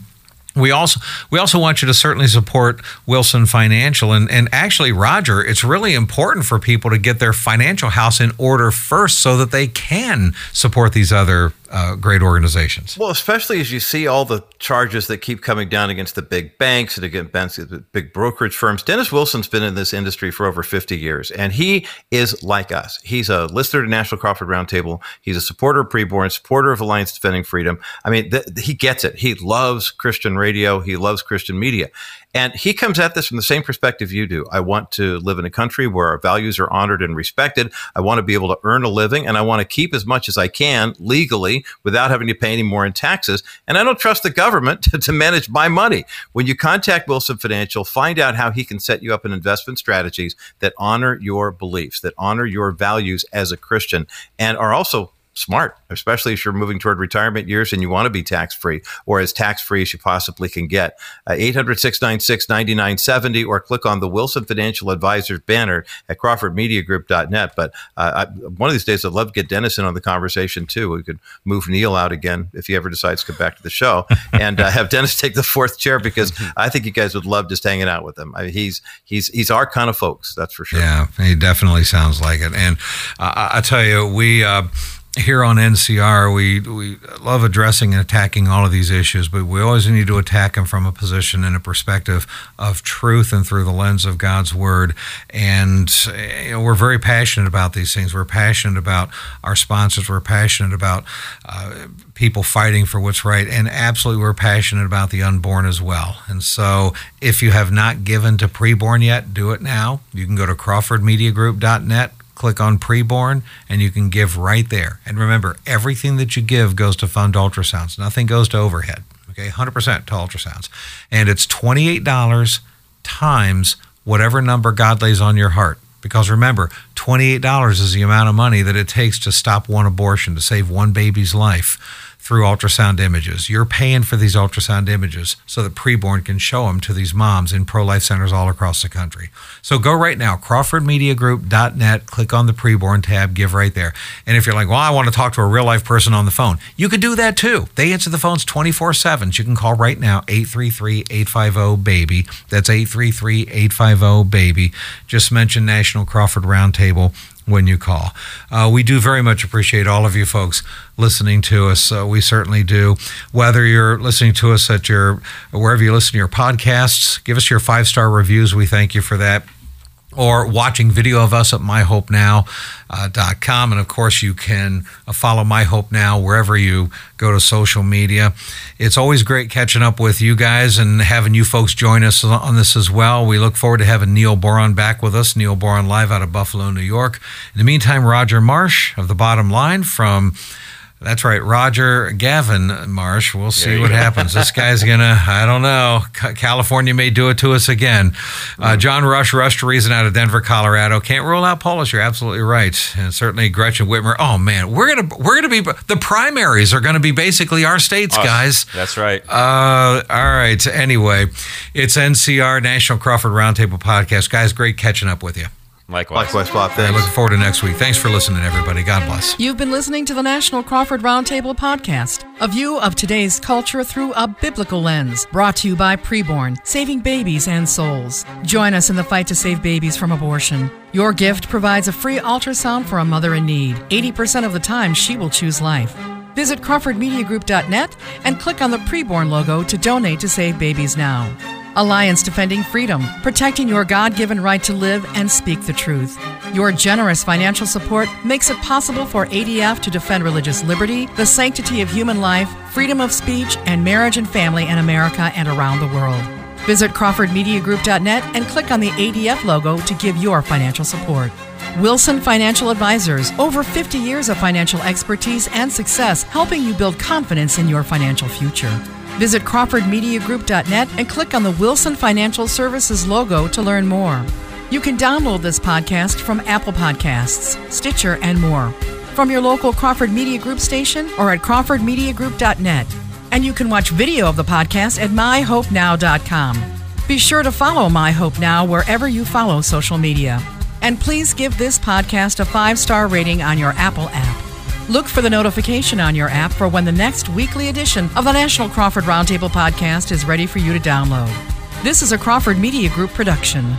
we also we also want you to certainly support Wilson Financial and and actually Roger it's really important for people to get their financial house in order first so that they can support these other uh, great organizations. Well, especially as you see all the charges that keep coming down against the big banks and against the big brokerage firms. Dennis Wilson's been in this industry for over 50 years, and he is like us. He's a listener to National Crawford Roundtable. He's a supporter of Preborn, supporter of Alliance Defending Freedom. I mean, th- he gets it. He loves Christian radio. He loves Christian media. And he comes at this from the same perspective you do. I want to live in a country where our values are honored and respected. I want to be able to earn a living and I want to keep as much as I can legally without having to pay any more in taxes. And I don't trust the government [LAUGHS] to, to manage my money. When you contact Wilson Financial, find out how he can set you up in investment strategies that honor your beliefs, that honor your values as a Christian, and are also smart, especially if you're moving toward retirement years and you want to be tax free or as tax free as you possibly can get. Uh, 800 696 9970 or click on the Wilson Financial Advisors banner at CrawfordMediaGroup.net. But uh, I, one of these days, I'd love to get Dennis in on the conversation too. We could move Neil out again if he ever decides to come back to the show [LAUGHS] and uh, have Dennis take the fourth chair because [LAUGHS] I think you guys would love just hanging out with him. I mean, he's he's he's our kind of folks, that's for sure. Yeah, he definitely sounds like it. And uh, I tell you, we. Here on NCR, we we love addressing and attacking all of these issues, but we always need to attack them from a position and a perspective of truth and through the lens of God's Word. And you know, we're very passionate about these things. We're passionate about our sponsors. We're passionate about uh, people fighting for what's right, and absolutely, we're passionate about the unborn as well. And so, if you have not given to preborn yet, do it now. You can go to CrawfordMediaGroup.net click on preborn and you can give right there. And remember, everything that you give goes to fund ultrasounds. Nothing goes to overhead. Okay, 100% to ultrasounds. And it's $28 times whatever number God lays on your heart. Because remember, $28 is the amount of money that it takes to stop one abortion, to save one baby's life through ultrasound images. You're paying for these ultrasound images so that preborn can show them to these moms in pro life centers all across the country. So go right now, CrawfordMediaGroup.net, click on the preborn tab, give right there. And if you're like, well, I want to talk to a real life person on the phone, you could do that too. They answer the phones 24 7. You can call right now, 833 850 BABY. That's 833 850 BABY. Just mention National Crawford Roundtable when you call. Uh, we do very much appreciate all of you folks listening to us. Uh, we certainly do. Whether you're listening to us at your wherever you listen to your podcasts, give us your five star reviews. We thank you for that or watching video of us at myhopenow.com. Uh, and of course, you can uh, follow My Hope Now wherever you go to social media. It's always great catching up with you guys and having you folks join us on this as well. We look forward to having Neil Boron back with us, Neil Boron live out of Buffalo, New York. In the meantime, Roger Marsh of The Bottom Line from that's right, Roger Gavin Marsh. We'll see what go. [LAUGHS] happens. This guy's gonna, I don't know. California may do it to us again. Uh, mm. John Rush, Rush to Reason out of Denver, Colorado. Can't rule out Polis. You're absolutely right, and certainly Gretchen Whitmer. Oh man, we're gonna we're gonna be the primaries are gonna be basically our states, guys. That's right. Uh, all right. Anyway, it's NCR National Crawford Roundtable Podcast, guys. Great catching up with you. Likewise. Likewise, Bob. Thanks. looking forward to next week. Thanks for listening, everybody. God bless. You've been listening to the National Crawford Roundtable podcast, a view of today's culture through a biblical lens, brought to you by Preborn, saving babies and souls. Join us in the fight to save babies from abortion. Your gift provides a free ultrasound for a mother in need. 80% of the time, she will choose life. Visit CrawfordMediaGroup.net and click on the Preborn logo to donate to Save Babies Now. Alliance Defending Freedom, protecting your God given right to live and speak the truth. Your generous financial support makes it possible for ADF to defend religious liberty, the sanctity of human life, freedom of speech, and marriage and family in America and around the world. Visit CrawfordMediaGroup.net and click on the ADF logo to give your financial support. Wilson Financial Advisors, over 50 years of financial expertise and success helping you build confidence in your financial future. Visit CrawfordMediaGroup.net and click on the Wilson Financial Services logo to learn more. You can download this podcast from Apple Podcasts, Stitcher, and more. From your local Crawford Media Group station or at CrawfordMediaGroup.net. And you can watch video of the podcast at MyHopeNow.com. Be sure to follow My Hope Now wherever you follow social media. And please give this podcast a five star rating on your Apple app. Look for the notification on your app for when the next weekly edition of the National Crawford Roundtable podcast is ready for you to download. This is a Crawford Media Group production.